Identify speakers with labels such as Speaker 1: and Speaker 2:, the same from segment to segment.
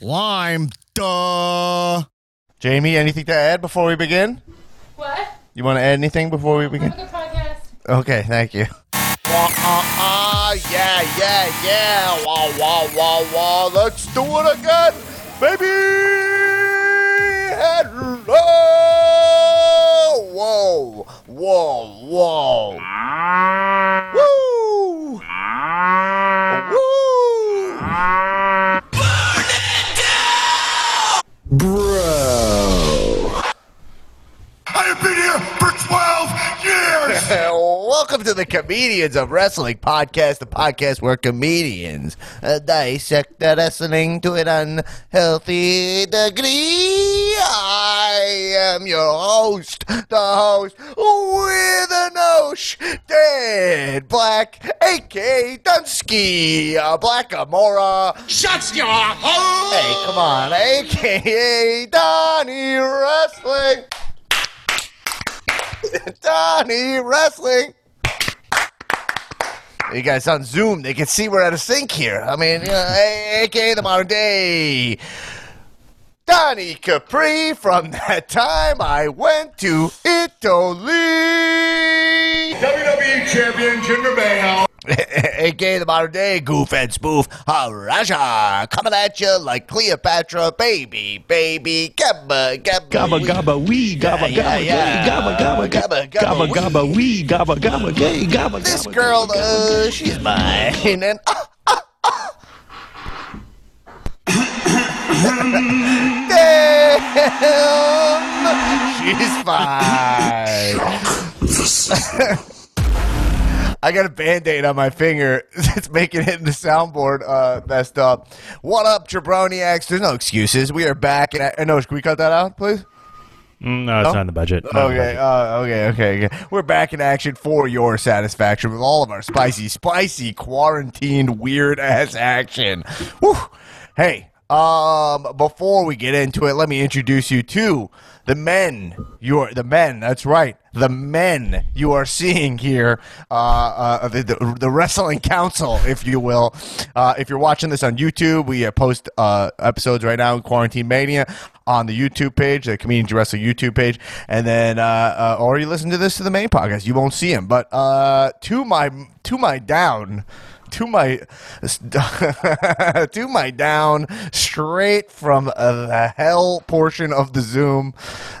Speaker 1: Lime. Duh. Jamie, anything to add before we begin?
Speaker 2: What?
Speaker 1: You want to add anything before we begin?
Speaker 2: Have a good podcast.
Speaker 1: Okay, thank you. Wah, uh, uh, yeah, yeah, yeah. Wah, wah, wah, wah. Let's do it again, baby. Hello. Whoa, whoa, whoa.
Speaker 3: Years!
Speaker 1: Welcome to the Comedians of Wrestling podcast, the podcast where comedians uh, dissect the wrestling to an unhealthy degree. I am your host, the host with a nose, Dead Black, aka Dunsky, uh, Black Amora.
Speaker 3: Shut your hole!
Speaker 1: Hey, come on, aka Donnie Wrestling. Donnie Wrestling. You guys on Zoom, they can see we're at a sync here. I mean, you aka the modern day Donnie Capri from that time I went to Italy.
Speaker 3: WWE Champion Jinder Mahal.
Speaker 1: aka the modern day goof and spoof Haraja coming at you like Cleopatra, baby, baby, gabba, gabba,
Speaker 4: Gabba gabba wee gabba gabba
Speaker 1: yeah,
Speaker 4: gabba gabba
Speaker 1: Gabba,
Speaker 4: gabba wee. gabba gabba gay gabba
Speaker 1: This girl, uh, she's mine, and ah, ah, ah. Damn, she's fine. I got a band-aid on my finger. It's making it in the soundboard uh, messed up. What up, Jabroniacs? There's no excuses. We are back. And I, no, can we cut that out, please?
Speaker 4: Mm, No, it's
Speaker 1: No?
Speaker 4: not in the budget. Not in the
Speaker 1: Okay,
Speaker 4: budget.
Speaker 1: uh, okay, okay, okay. We're back in action for your satisfaction with all of our spicy, spicy, quarantined, weird ass action. Whew. Hey, um, before we get into it, let me introduce you to the men. You are the men. That's right, the men you are seeing here. Uh, uh the, the, the wrestling council, if you will. Uh, if you're watching this on YouTube, we uh, post uh episodes right now in Quarantine Mania on the YouTube page, the Comedians Wrestling YouTube page, and then uh, uh, or you listen to this to the main podcast. You won't see him, but uh, to my to my down. To my, to my down, straight from the hell portion of the Zoom.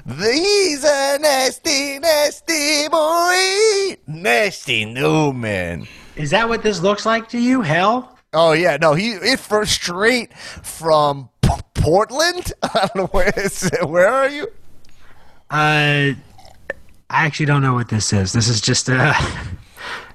Speaker 1: He's a nasty, nasty boy, nasty Newman.
Speaker 5: Is that what this looks like to you? Hell?
Speaker 1: Oh yeah, no, he it for straight from P- Portland. I don't know where is. Where are you?
Speaker 5: Uh, I actually don't know what this is. This is just uh,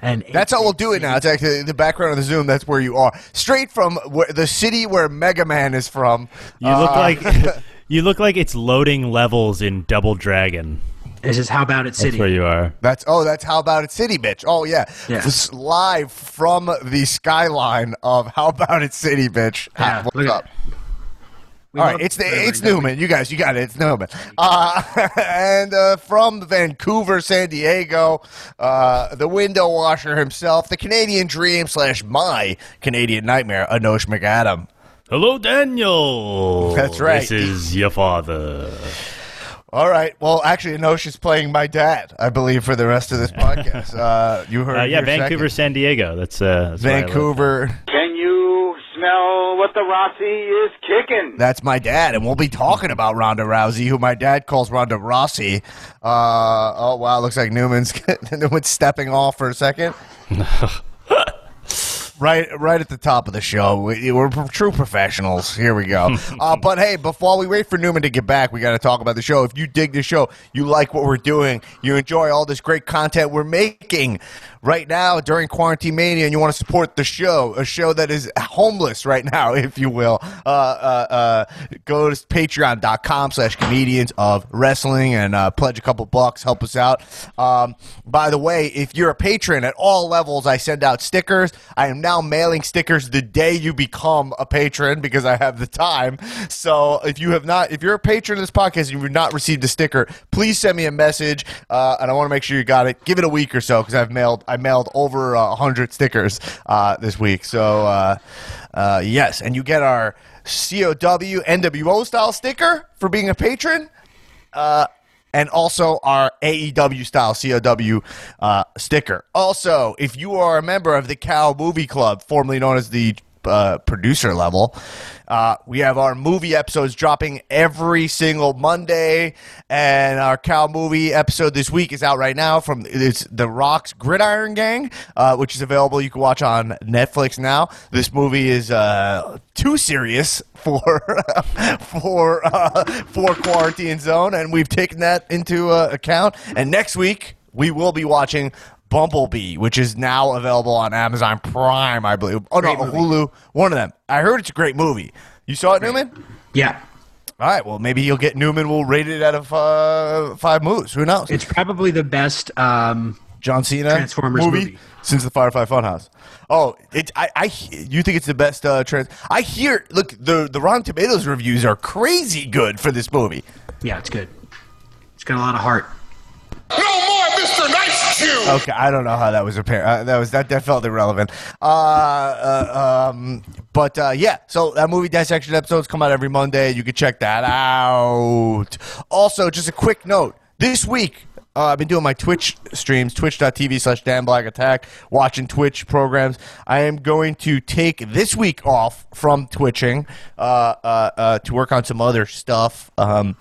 Speaker 5: an.
Speaker 1: That's how we'll do it now. It's actually the background of the Zoom. That's where you are. Straight from where, the city where Mega Man is from.
Speaker 4: You look
Speaker 1: Uh,
Speaker 4: like you look like it's loading levels in Double Dragon.
Speaker 5: This is How About It
Speaker 4: That's
Speaker 5: City.
Speaker 4: where you are.
Speaker 1: That's oh, that's how about it, City, bitch. Oh yeah,
Speaker 5: Yeah.
Speaker 1: This live from the skyline of how about it, City, bitch.
Speaker 5: Yeah,
Speaker 1: Ah, What's
Speaker 5: look at-
Speaker 1: up?
Speaker 5: We
Speaker 1: All
Speaker 5: love
Speaker 1: right, it's the, it's? Newman. You guys, you got it. It's Newman. Uh, and uh, from Vancouver, San Diego, uh, the window washer himself, the Canadian Dream slash my Canadian Nightmare, Anosh McAdam.
Speaker 4: Hello, Daniel.
Speaker 1: That's right.
Speaker 4: This is your father.
Speaker 1: All right. Well, actually, Anosh is playing my dad, I believe, for the rest of this podcast. Uh, you heard
Speaker 4: Uh, yeah, Vancouver,
Speaker 1: second.
Speaker 4: San Diego. That's uh, that's where I.
Speaker 1: Vancouver.
Speaker 6: Can smell what the Rossi is kicking?
Speaker 1: That's my dad, and we'll be talking about Ronda Rousey, who my dad calls Ronda Rossi. Uh, oh wow, looks like Newman's Newman's stepping off for a second. right, right at the top of the show. We, we're true professionals. Here we go. uh, but hey, before we wait for Newman to get back, we got to talk about the show. If you dig the show, you like what we're doing, you enjoy all this great content we're making right now during Quarantine Mania, and you want to support the show, a show that is homeless right now, if you will, uh, uh, uh, go to patreon.com slash comedians of wrestling and uh, pledge a couple bucks, help us out. Um, by the way, if you're a patron at all levels, I send out stickers. I am now mailing stickers the day you become a patron because I have the time. So if you have not, if you're a patron of this podcast and you've not received a sticker, please send me a message, uh, and I want to make sure you got it. Give it a week or so because I've mailed mailed over a hundred stickers uh, this week. So uh, Uh, yes, and you get our COW NWO style sticker for being a patron. Uh, and also our AEW style COW uh, sticker. Also, if you are a member of the Cow Movie Club, formerly known as the uh, producer level. Uh, we have our movie episodes dropping every single Monday, and our cow movie episode this week is out right now from it's the Rock's Gridiron Gang, uh, which is available. You can watch on Netflix now. This movie is uh, too serious for for uh, for Quarantine Zone, and we've taken that into uh, account. And next week we will be watching Bumblebee, which is now available on Amazon Prime, I believe. Oh no,
Speaker 5: movie.
Speaker 1: Hulu. One of them. I heard it's a great movie. You saw it, Newman?
Speaker 5: Yeah.
Speaker 1: All right. Well, maybe you'll get Newman. will rate it out of uh, five moves. Who knows?
Speaker 5: It's probably the best. Um,
Speaker 1: John Cena
Speaker 5: Transformers
Speaker 1: movie,
Speaker 5: movie.
Speaker 1: since the Firefly Funhouse. Oh, it. I. I you think it's the best uh, trans? I hear. Look, the the Rotten Tomatoes reviews are crazy good for this movie.
Speaker 5: yeah, it's good. It's got a lot of heart.
Speaker 3: No more Mr. Nice Chew!
Speaker 1: Okay, I don't know how that was apparent. Uh, that was that. That felt irrelevant. Uh, uh, um, but uh, yeah. So that movie dissection episodes come out every Monday. You can check that out. Also, just a quick note: this week. Uh, I've been doing my Twitch streams, twitch.tv slash Dan Black Attack, watching Twitch programs. I am going to take this week off from twitching uh, uh, uh, to work on some other stuff. Um,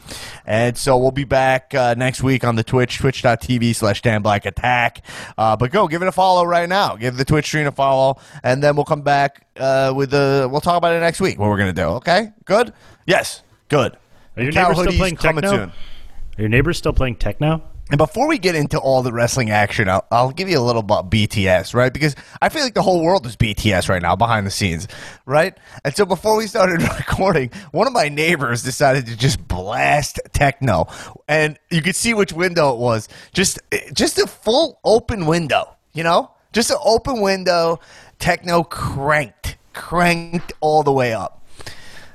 Speaker 1: and so we'll be back uh, next week on the Twitch, twitch.tv slash Dan Black Attack. Uh, but go, give it a follow right now. Give the Twitch stream a follow, and then we'll come back uh, with the. We'll talk about it next week, what we're going to do. Okay? Good? Yes. Good.
Speaker 4: Are your
Speaker 1: Cow
Speaker 4: neighbors still playing techno? Are your neighbors still playing techno?
Speaker 1: And before we get into all the wrestling action, I'll, I'll give you a little about BTS, right? Because I feel like the whole world is BTS right now behind the scenes, right? And so before we started recording, one of my neighbors decided to just blast techno, and you could see which window it was. Just, just a full open window, you know, just an open window. Techno cranked, cranked all the way up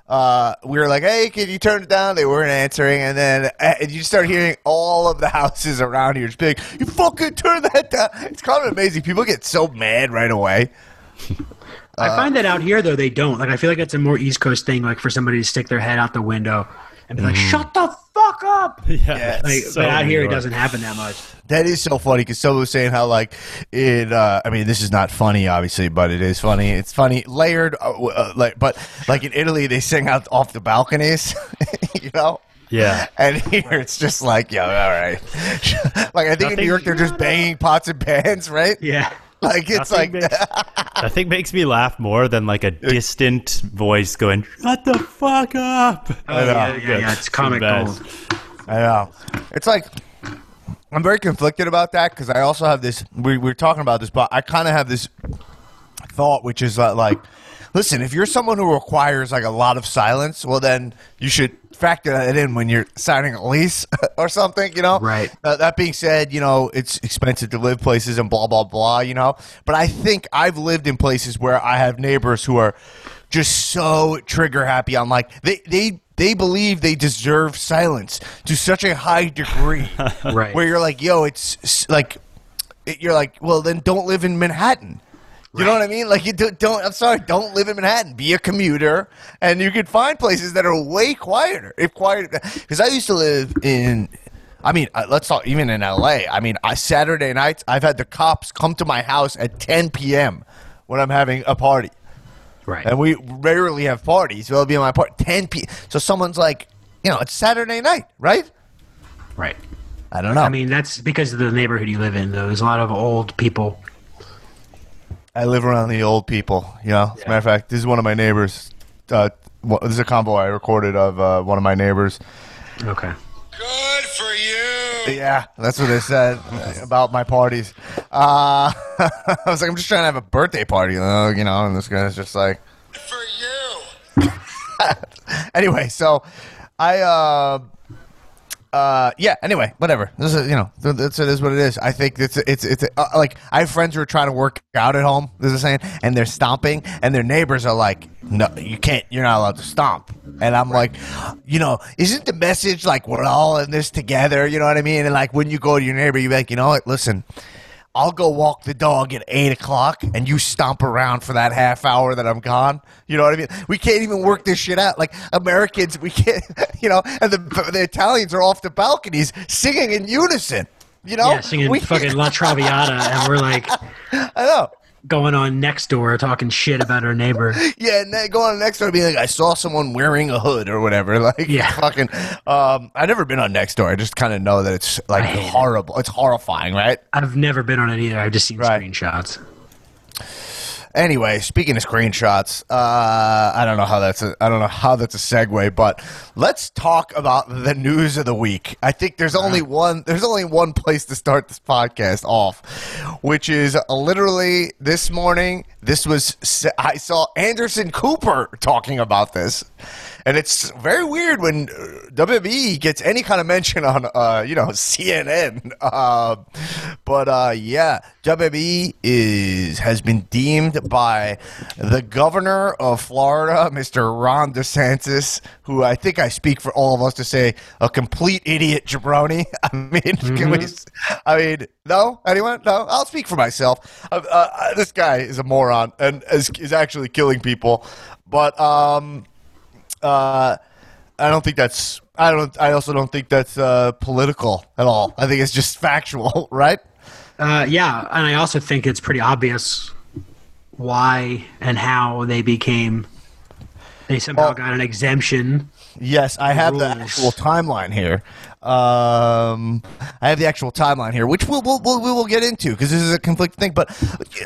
Speaker 1: uh, we were like, "Hey, can you turn it down?" They weren't answering, and then uh, and you start hearing all of the houses around here just being, "You fucking turn that down!" It's kind of amazing. People get so mad right away.
Speaker 5: I find that out here though they don't. Like I feel like it's a more East Coast thing. Like for somebody to stick their head out the window and be like, "Shut the fuck up!"
Speaker 4: Yeah,
Speaker 5: Like,
Speaker 4: so
Speaker 5: but out here it doesn't happen that much.
Speaker 1: That is so funny because someone was saying how like it. Uh, I mean, this is not funny, obviously, but it is funny. It's funny layered, uh, uh, like, but like in Italy, they sing out off the balconies, you know.
Speaker 4: Yeah.
Speaker 1: And here it's just like, yo, all right. like I think in New York they're just banging pots and pans, right?
Speaker 5: Yeah.
Speaker 1: Like it's
Speaker 4: Nothing
Speaker 1: like
Speaker 4: makes, I think makes me laugh more than like a distant voice going, "Shut the fuck up."
Speaker 5: Oh,
Speaker 1: know.
Speaker 5: yeah, yeah, yeah. It's comic
Speaker 4: bad.
Speaker 5: gold.
Speaker 1: I know. It's like I'm very conflicted about that because I also have this. We, we were talking about this, but I kind of have this thought, which is that, like, listen, if you're someone who requires like a lot of silence, well, then you should factor that in when you're signing a lease or something. You know,
Speaker 5: Right.
Speaker 1: Uh, that being said, you know it's expensive to live places and blah blah blah. You know, but I think I've lived in places where I have neighbors who are just so trigger happy. I'm like they they they believe they deserve silence to such a high degree,
Speaker 5: Right.
Speaker 1: Where you're like, yo, it's like it- you're like, well, then don't live in Manhattan. You know what I mean? Like you do, don't. I'm sorry, don't live in Manhattan. Be a commuter, and you can find places that are way quieter. If quiet, because I used to live in. I mean, uh, let's talk. Even in L.A., I mean, I, Saturday nights, I've had the cops come to my house at 10 p.m. when I'm having a party,
Speaker 5: Right.
Speaker 1: and we rarely have parties. So it'll be in my party 10 p. So someone's like, you know, it's Saturday night, right?
Speaker 5: right.
Speaker 1: I don't know.
Speaker 5: I mean, that's because of the neighborhood you live in. Though there's a lot of old people.
Speaker 1: I live around the old people. You know, as a matter of fact, this is one of my neighbors. Uh, this is a combo I recorded of uh, one of my neighbors.
Speaker 5: Okay.
Speaker 3: Good for you!
Speaker 1: Yeah, that's what they said about my parties. Uh, I was like, I'm just trying to have a birthday party, uh, you know, and this guy's just like,
Speaker 3: Good for you!
Speaker 1: anyway. So, I, uh, uh, yeah. Anyway, whatever. This is, you know, th- that's it is what it is. I think it's it's it's uh, like I have friends who are trying to work out at home. This is saying, and they're stomping, and their neighbors are like, "No, you can't. You're not allowed to stomp." And I'm like, you know, isn't the message like we're all in this together? You know what I mean? And like when you go to your neighbor, you be like, you know what? Listen. I'll go walk the dog at eight o'clock, and you stomp around for that half hour that I'm gone. You know what I mean? We can't even work this shit out. Like Americans, we can't. You know, and the the Italians are off the balconies singing in unison. You know,
Speaker 5: Yeah, singing
Speaker 1: We-
Speaker 5: fucking La Traviata, and we're like
Speaker 1: I know.
Speaker 5: Going on next door talking shit about our neighbor.
Speaker 1: Yeah, and then go on next door and be like, I saw someone wearing a hood or whatever. Like,
Speaker 5: Yeah.
Speaker 1: fucking. Um, I've never been on next door. I just kind of know that it's like
Speaker 5: hate it.
Speaker 1: horrible. It's horrifying, right?
Speaker 5: I've never been on it either. I've just seen
Speaker 1: Right.
Speaker 5: screenshots.
Speaker 1: Anyway, speaking of screenshots, uh, I don't know how that's a, I don't know how that's a segue, but let's talk about the news of the week. I think there's only one there's only one place to start this podcast off, which is literally this morning. This was I saw Anderson Cooper talking about this, and it's very weird when uh, WWE gets any kind of mention on uh, you know CNN. Uh, but uh, yeah, WWE is has been deemed by the governor of Florida, Mr. Ron DeSantis, who I think I speak for all of us to say a complete idiot jabroni. I mean, can we? s- I mean, no, anyone? No, I'll speak for myself. Uh, uh, this guy is a moron and is, is actually killing people. But um, uh, I don't think that's. I don't. I also don't think that's uh, political at all. I think it's just factual, right?
Speaker 5: Uh, yeah, and I also think it's pretty obvious why and how they became. They somehow got an exemption.
Speaker 1: Yes, I have the actual timeline here. Um, I have the actual timeline here, which we'll, we'll, we'll, we will get into because this is a conflicting thing. But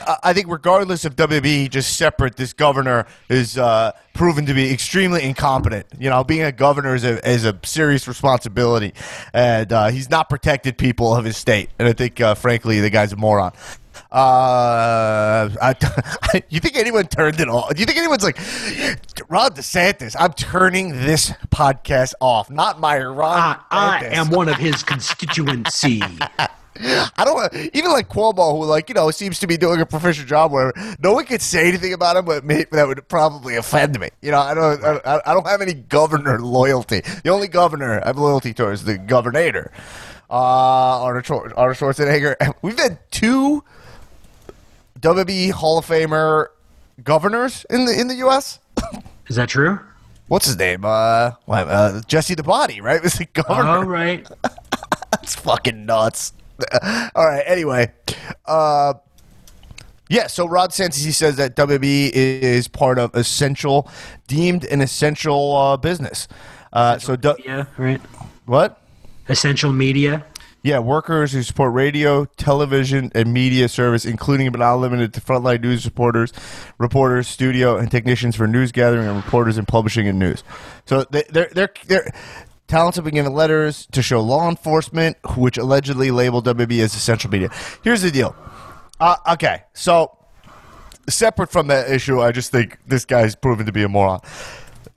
Speaker 1: I- I think, regardless of WB, just separate, this governor is uh, proven to be extremely incompetent. You know, being a governor is a, is a serious responsibility, and uh, he's not protected people of his state. And I think, uh, frankly, the guy's a moron. Uh, I, you think anyone turned it off? Do you think anyone's like, Ron DeSantis? I'm turning this podcast off. Not my Ron.
Speaker 5: I, I am one of his constituency.
Speaker 1: I don't even like Cuomo, who like you know seems to be doing a proficient job. Where no one could say anything about him, but may, that would probably offend me. You know, I don't. I, I don't have any governor loyalty. The only governor I have loyalty towards is the governor. Uh, Arnold Schwarzenegger. We've had two WB Hall of Famer governors in the in the U.S.
Speaker 5: Is that true?
Speaker 1: What's his name? Uh, uh, Jesse the Body, right? Was the governor?
Speaker 5: Oh, right.
Speaker 1: That's fucking nuts. All right. Anyway, uh, yeah. So Rod Santis he says that WB is part of essential, deemed an essential uh, business. Uh, so du-
Speaker 5: Yeah, right.
Speaker 1: what?
Speaker 5: Essential media.
Speaker 1: Yeah, workers who support radio, television, and media service, including but not limited to frontline news reporters, reporters, studio, and technicians for news gathering, and reporters in publishing and news. So they, they're they're they're. Talents have been given letters to show law enforcement, which allegedly labeled WB as essential media. Here's the deal. Uh, okay, so separate from that issue, I just think this guy's proven to be a moron.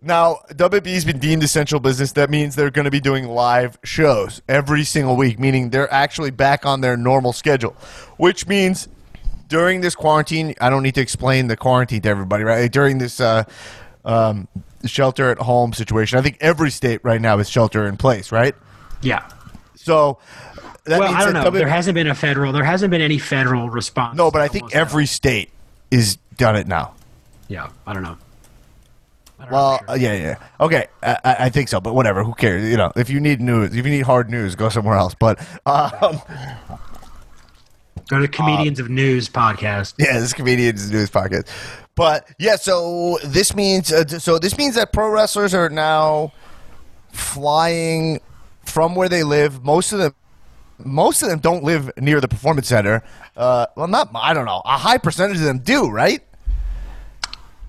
Speaker 1: Now, WB's been deemed essential business. That means they're going to be doing live shows every single week, meaning they're actually back on their normal schedule, which means during this quarantine, I don't need to explain the quarantine to everybody, right? During this uh, um, shelter at home situation, I think every state right now is shelter in place, right?
Speaker 5: Yeah.
Speaker 1: So that
Speaker 5: well, I don't know.
Speaker 1: W-
Speaker 5: there hasn't been a federal. There hasn't been any federal response.
Speaker 1: no, but I think every state is done it now.
Speaker 5: Yeah, I don't know. I don't know
Speaker 1: Well,
Speaker 5: sure.
Speaker 1: uh, yeah, yeah. Okay, I, I I think so, but whatever. Who cares? You know, if you need news, if you need hard news, go somewhere else. But um,
Speaker 5: go to Comedians of News podcast.
Speaker 1: yeah, this comedian's of news podcast. But yeah, so this means uh, so this means that pro wrestlers are now flying from where they live. Most of them, most of them don't live near the performance center. Uh, well, not I don't know. A high percentage of them do, right?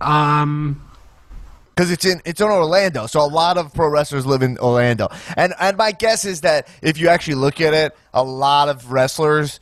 Speaker 5: Um,
Speaker 1: because it's in it's in Orlando. So a lot of pro wrestlers live in Orlando, and and my guess is that if you actually look at it, a lot of wrestlers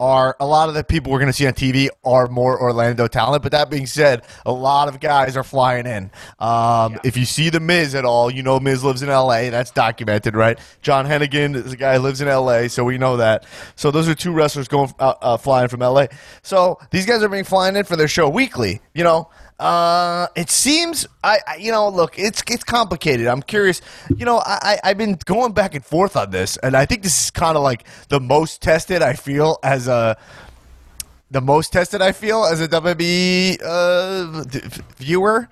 Speaker 1: are a lot of the people we're going to see on TV are more Orlando talent. But that being said, a lot of guys are flying in. Um, If you see the Miz at all, you know Miz lives in L.A. That's documented, right? John Hennigan is a guy who lives in L.A., so we know that. So those are two wrestlers going uh, uh, flying from L.A. So these guys are being flying in for their show weekly. You know, Uh, it seems I, I, you know, look, it's it's complicated. I'm curious. You know, I, I I've been going back and forth on this, and I think this is kind of like the most tested I feel as a the most tested I feel as a WWE uh, d- viewer.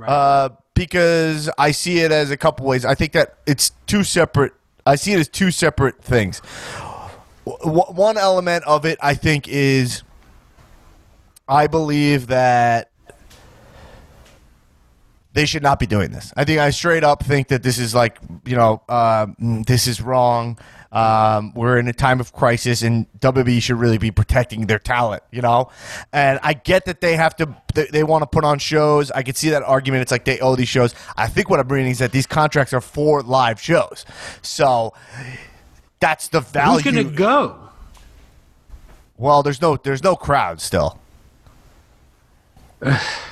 Speaker 1: Uh, because I see it as a couple ways. I think that it's two separate. I see it as two separate things. W- one element of it, I think, is I believe that they should not be doing this. I think I straight up think that this is like, you know, um, this is wrong. Um, we're in a time of crisis, and WWE should really be protecting their talent, you know. And I get that they have to, they, they want to put on shows. I can see that argument. It's like they owe these shows. I think what I'm reading is that these contracts are for live shows, so that's the value.
Speaker 5: Who's gonna go?
Speaker 1: Well, there's no there's no crowd still.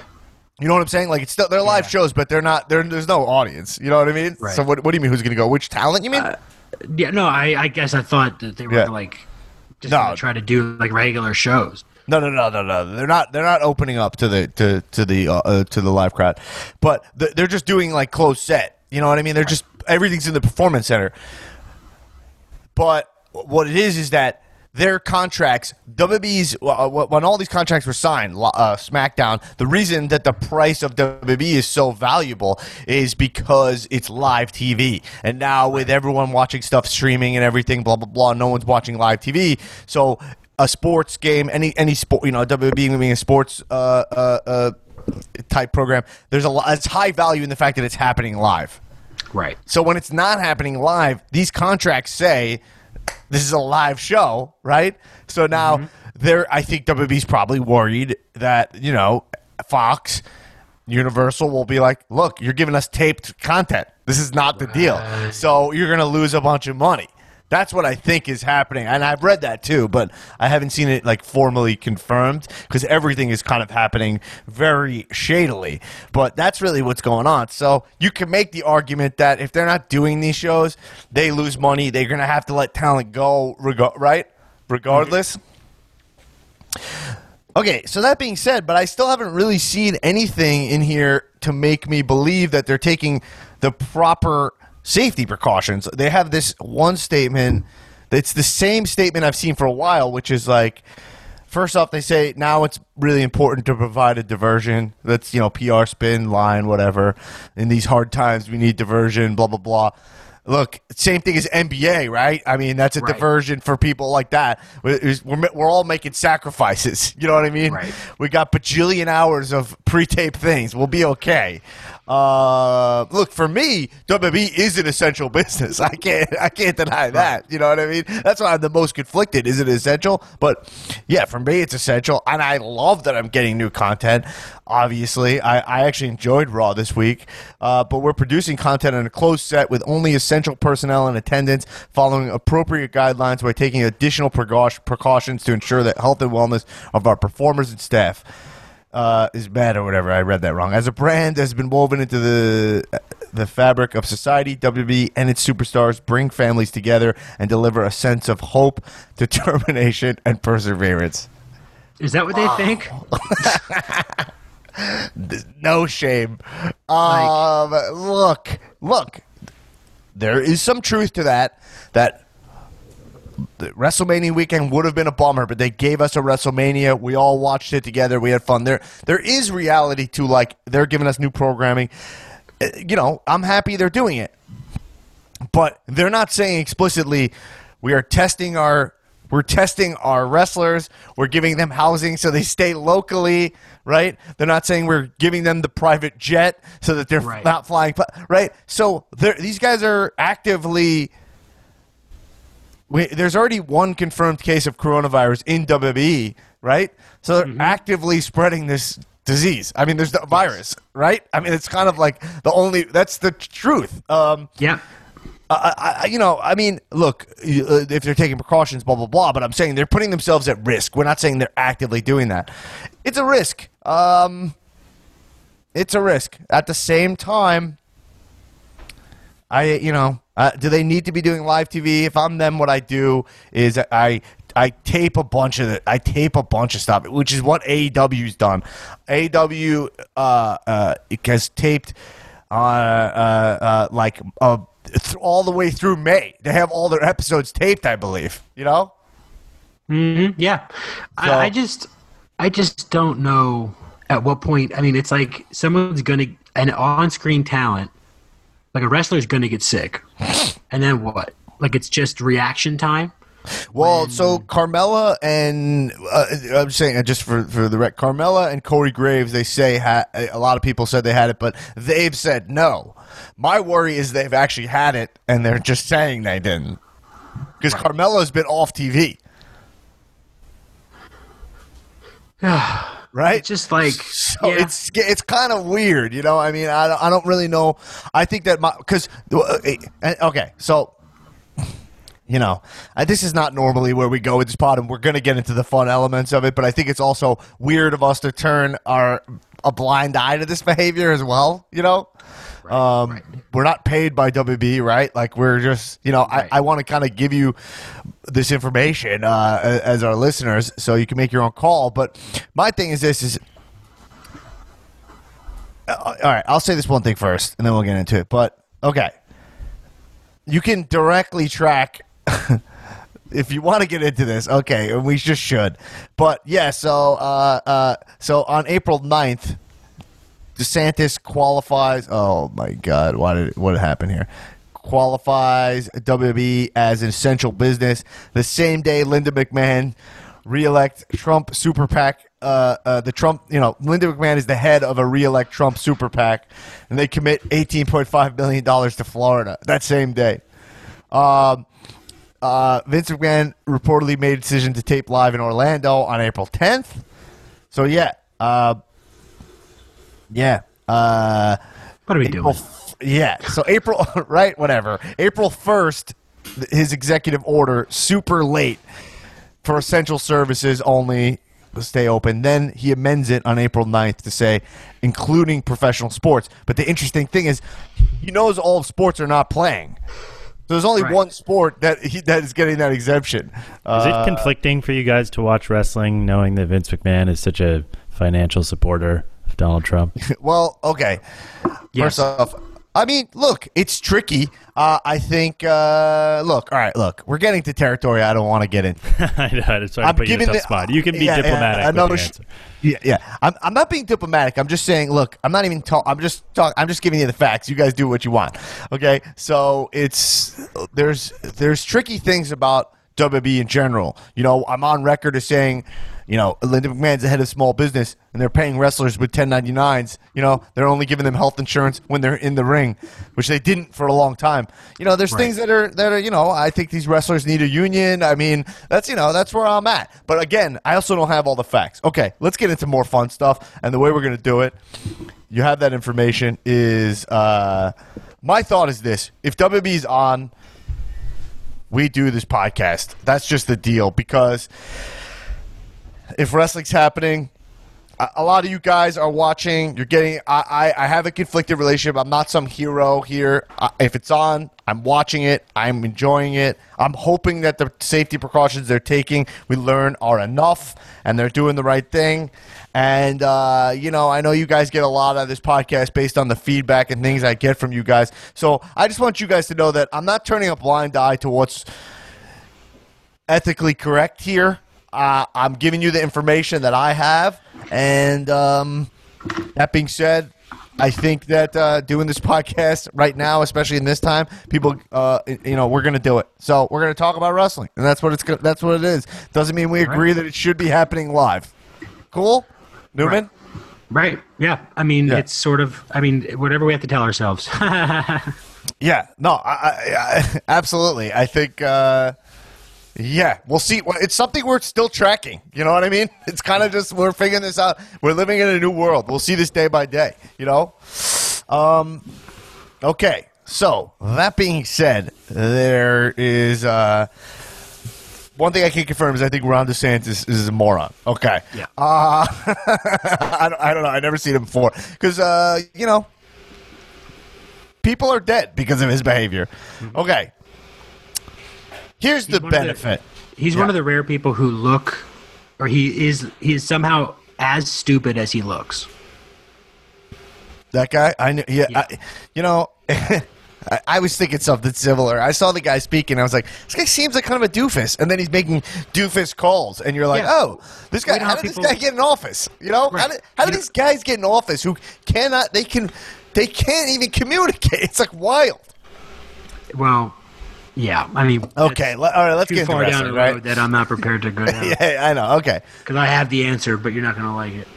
Speaker 1: You know what I'm saying? Like it's still they're live shows, but they're not. There, there's no audience. You know what I mean?
Speaker 5: Right.
Speaker 1: So what, what do you mean? Who's going to go? Which talent you mean?
Speaker 5: Yeah, no, I, I guess I thought that they were
Speaker 1: Yeah.
Speaker 5: like just
Speaker 1: No.
Speaker 5: gonna try to do like regular shows.
Speaker 1: no, no, no, no, no. They're not. They're not opening up to the to to the uh, uh, to the live crowd, but th- they're just doing like closed set. You know what I mean? They're just everything's in the performance center. But what it is is that their contracts, WWE's, uh, when all these contracts were signed, uh, SmackDown, the reason that the price of WWE is so valuable is because it's live TV. And now with everyone watching stuff streaming and everything, blah blah blah, no one's watching live TV. So a sports game, any any sport, you know, WWE being a sports uh, uh, uh, type program, there's a lot. It's high value in the fact that it's happening live.
Speaker 5: Right.
Speaker 1: So when it's not happening live, these contracts say this is a live show, right? So now mm-hmm. they're I think WWE's probably worried that, you know, Fox, Universal will be like, "Look, you're giving us taped content. This is not the deal. So you're going to lose a bunch of money." That's what I think is happening. And I've read that too, but I haven't seen it like formally confirmed because everything is kind of happening very shadily. But that's really what's going on. So you can make the argument that if they're not doing these shows, they lose money. They're going to have to let talent go, reg- right? Regardless. Mm-hmm. Okay, so that being said, but I still haven't really seen anything in here to make me believe that they're taking the proper safety precautions. They have this one statement that's the same statement I've seen for a while, which is like, first off, they say now it's really important to provide a diversion. That's, you know, PR spin, line, whatever. In these hard times, we need diversion, blah, blah, blah. Look, same thing as NBA, right? I mean, that's a
Speaker 5: Right.
Speaker 1: diversion for people like that. We're, we're all making sacrifices. You know what I mean?
Speaker 5: Right.
Speaker 1: We got bajillion hours of pre tape things. We'll be okay. Uh, look, for me, WWE is an essential business. I can't, I can't deny that. You know what I mean? That's why I'm the most conflicted. Is it essential? But yeah, for me, it's essential, and I love that I'm getting new content. Obviously, I, I actually enjoyed Raw this week, uh, but we're producing content in a closed set with only essential personnel in attendance, following appropriate guidelines by taking additional precautions to ensure that health and wellness of our performers and staff uh, is bad or whatever. I read that wrong. As a brand has been woven into the the fabric of society, WB and its superstars bring families together and deliver a sense of hope, determination, and perseverance.
Speaker 5: Is that what they think?
Speaker 1: No shame. Um, look, look. There is some truth to that. That WrestleMania weekend would have been a bummer, but they gave us a WrestleMania. We all watched it together. We had fun. There, there is reality to like they're giving us new programming. Uh, You know, I'm happy they're doing it, but they're not saying explicitly we are testing our we're testing our wrestlers. We're giving them housing so they stay locally, right? They're not saying we're giving them the private jet so that they're
Speaker 5: Right.
Speaker 1: not flying, right? So these guys are actively we, there's already one confirmed case of coronavirus in WWE, right? So they're actively spreading this disease. I mean, there's the virus, right? I mean, it's kind of like the only that's the truth. Um,
Speaker 5: yeah.
Speaker 1: I, I, you know, I mean, look, uh, if they're taking precautions, blah blah blah. But I'm saying they're putting themselves at risk. We're not saying they're actively doing that. It's a risk. Um, it's a risk. At the same time, I, you know, uh, do they need to be doing live TV? If I'm them, what I do is I, I tape a bunch of the, I tape a bunch of stuff, which is what AEW's done. AEW uh, uh, has taped uh, uh, uh, like uh, th- all the way through May. They have all their episodes taped, I believe. You know.
Speaker 5: Yeah,
Speaker 1: So-
Speaker 5: I, I just, I just don't know at what point. I mean, it's like someone's gonna an on-screen talent, like a wrestler's gonna get sick, and then what? Like it's just reaction time.
Speaker 1: Well, so Carmella and uh, I'm saying uh, just for for the rec, Carmella and Corey Graves, they say ha- a lot of people said they had it, but they've said no. My worry is they've actually had it, and they're just saying they didn't because Carmella's been off TV, right?
Speaker 5: It's just like
Speaker 1: So
Speaker 5: yeah.
Speaker 1: it's it's kind of weird, you know. I mean, I don't, I don't really know. I think that my because okay, so you know, uh, this is not normally where we go with this pod, and we're going to get into the fun elements of it. But I think it's also weird of us to turn our a blind eye to this behavior as well. You know, um, we're not paid by WB, right? Like we're just, you know, I, I want to kind of give you this information uh, as our listeners, so you can make your own call. But my thing is this: is uh, all right. I'll say this one thing first, and then we'll get into it. But okay, you can directly track if you want to get into this okay and we just should but yeah so uh uh so on april 9th desantis qualifies oh my god why did what happened here qualifies wwe as an essential business the same day linda mcmahon reelect trump super pac uh, uh, the Trump, you know, Linda McMahon is the head of a reelect Trump super PAC, and they commit $18.5 million to Florida that same day. Um, uh, Vince McMahon reportedly made a decision to tape live in Orlando on April 10th. So yeah, uh, yeah, uh,
Speaker 5: what are we
Speaker 1: April
Speaker 5: doing?
Speaker 1: yeah. So April, right? Whatever. April 1st, his executive order, super late for essential services only stay open. Then he amends it on April 9th to say, including professional sports. But the interesting thing is, he knows all sports are not playing. So there's only
Speaker 5: Right.
Speaker 1: one sport that he, that is getting that exemption.
Speaker 4: Is
Speaker 1: Uh,
Speaker 4: it conflicting for you guys to watch wrestling, knowing that Vince McMahon is such a financial supporter of Donald Trump?
Speaker 1: well, okay.
Speaker 5: Yes.
Speaker 1: First off, I mean, look, it's tricky. Uh, I think. Uh, look, all right. Look, we're getting to territory I don't want to get in.
Speaker 4: I know. I'm sorry to
Speaker 1: I'm
Speaker 4: put you in a tough
Speaker 1: the-
Speaker 4: spot. You can be
Speaker 1: yeah, yeah,
Speaker 4: diplomatic.
Speaker 1: Know
Speaker 4: the
Speaker 1: sh-. Yeah, yeah. I'm, I'm not being diplomatic. I'm just saying. Look, I'm not even talk. I'm just talking. I'm just giving you the facts. You guys do what you want. Okay. So it's there's there's tricky things about WB in general. You know, I'm on record as saying, you know, Linda McMahon's the head of small business, and they're paying wrestlers with 1099s. You know, they're only giving them health insurance when they're in the ring, which they didn't for a long time. You know, there's things that are that are you know, I think these wrestlers need a union. I mean, that's you know, that's where I'm at. But again, I also don't have all the facts. Okay, let's get into more fun stuff. And the way we're gonna do it, you have that information. Is uh, my thought is this: if WB's on we do this podcast. That's just the deal because if wrestling's happening, a, lot of you guys are watching. You're getting. I, I, I have a conflicted relationship. I'm not some hero here. I, if it's on, I'm watching it. I'm enjoying it. I'm hoping that the safety precautions they're taking, we learn, are enough, and they're doing the right thing. And uh, you know, I know you guys get a lot of this podcast based on the feedback and things I get from you guys. So I just want you guys to know that I'm not turning a blind eye to what's ethically correct here. Uh, I'm giving you the information that I have, and um, that being said, I think that uh, doing this podcast right now, especially in this time, people, uh, you know, we're going to do it. So we're going to talk about wrestling, and that's what it's. go- That's what it is. Doesn't mean we agree that it should be happening live. Cool, Newman.
Speaker 5: Right. Yeah. I mean,
Speaker 1: Yeah.
Speaker 5: it's sort of. I mean, whatever we have to tell ourselves.
Speaker 1: Yeah, no, I, I, I, absolutely. I think, uh, yeah, we'll see. It's something we're still tracking. You know what I mean? It's kind of just we're figuring this out. We're living in a new world. We'll see this day by day. You know. Um. Okay. So that being said, there is uh, one thing I can confirm is I think Ron DeSantis is a moron. Okay.
Speaker 5: Yeah.
Speaker 1: Uh, I, don't, I don't know. I never seen him before because uh, you know people are dead because of his behavior. Okay. Here's the
Speaker 5: of the-
Speaker 1: benefit.
Speaker 5: He's
Speaker 1: Yeah.
Speaker 5: one of the rare people who look, or he is he is somehow as stupid as he looks.
Speaker 1: That guy, I knew. Yeah, I, you know, I, I was thinking something similar. I saw the guy speaking. I was like, this guy seems like kind of a doofus, and then he's making doofus calls, and you're like,
Speaker 5: Yeah.
Speaker 1: oh, this guy. How
Speaker 5: how
Speaker 1: did
Speaker 5: people-
Speaker 1: this guy get in office? You know, how
Speaker 5: Right.
Speaker 1: did, how did these guys get in office who cannot? They can. They can't even communicate. It's like wild.
Speaker 5: Well, yeah. I mean,
Speaker 1: Okay, all right. Let's
Speaker 5: too
Speaker 1: get
Speaker 5: far down
Speaker 1: wrestling,
Speaker 5: the
Speaker 1: right?
Speaker 5: road that I'm not prepared to go down.
Speaker 1: Yeah, I know. Okay,
Speaker 5: Because I have the answer, but you're not gonna like it.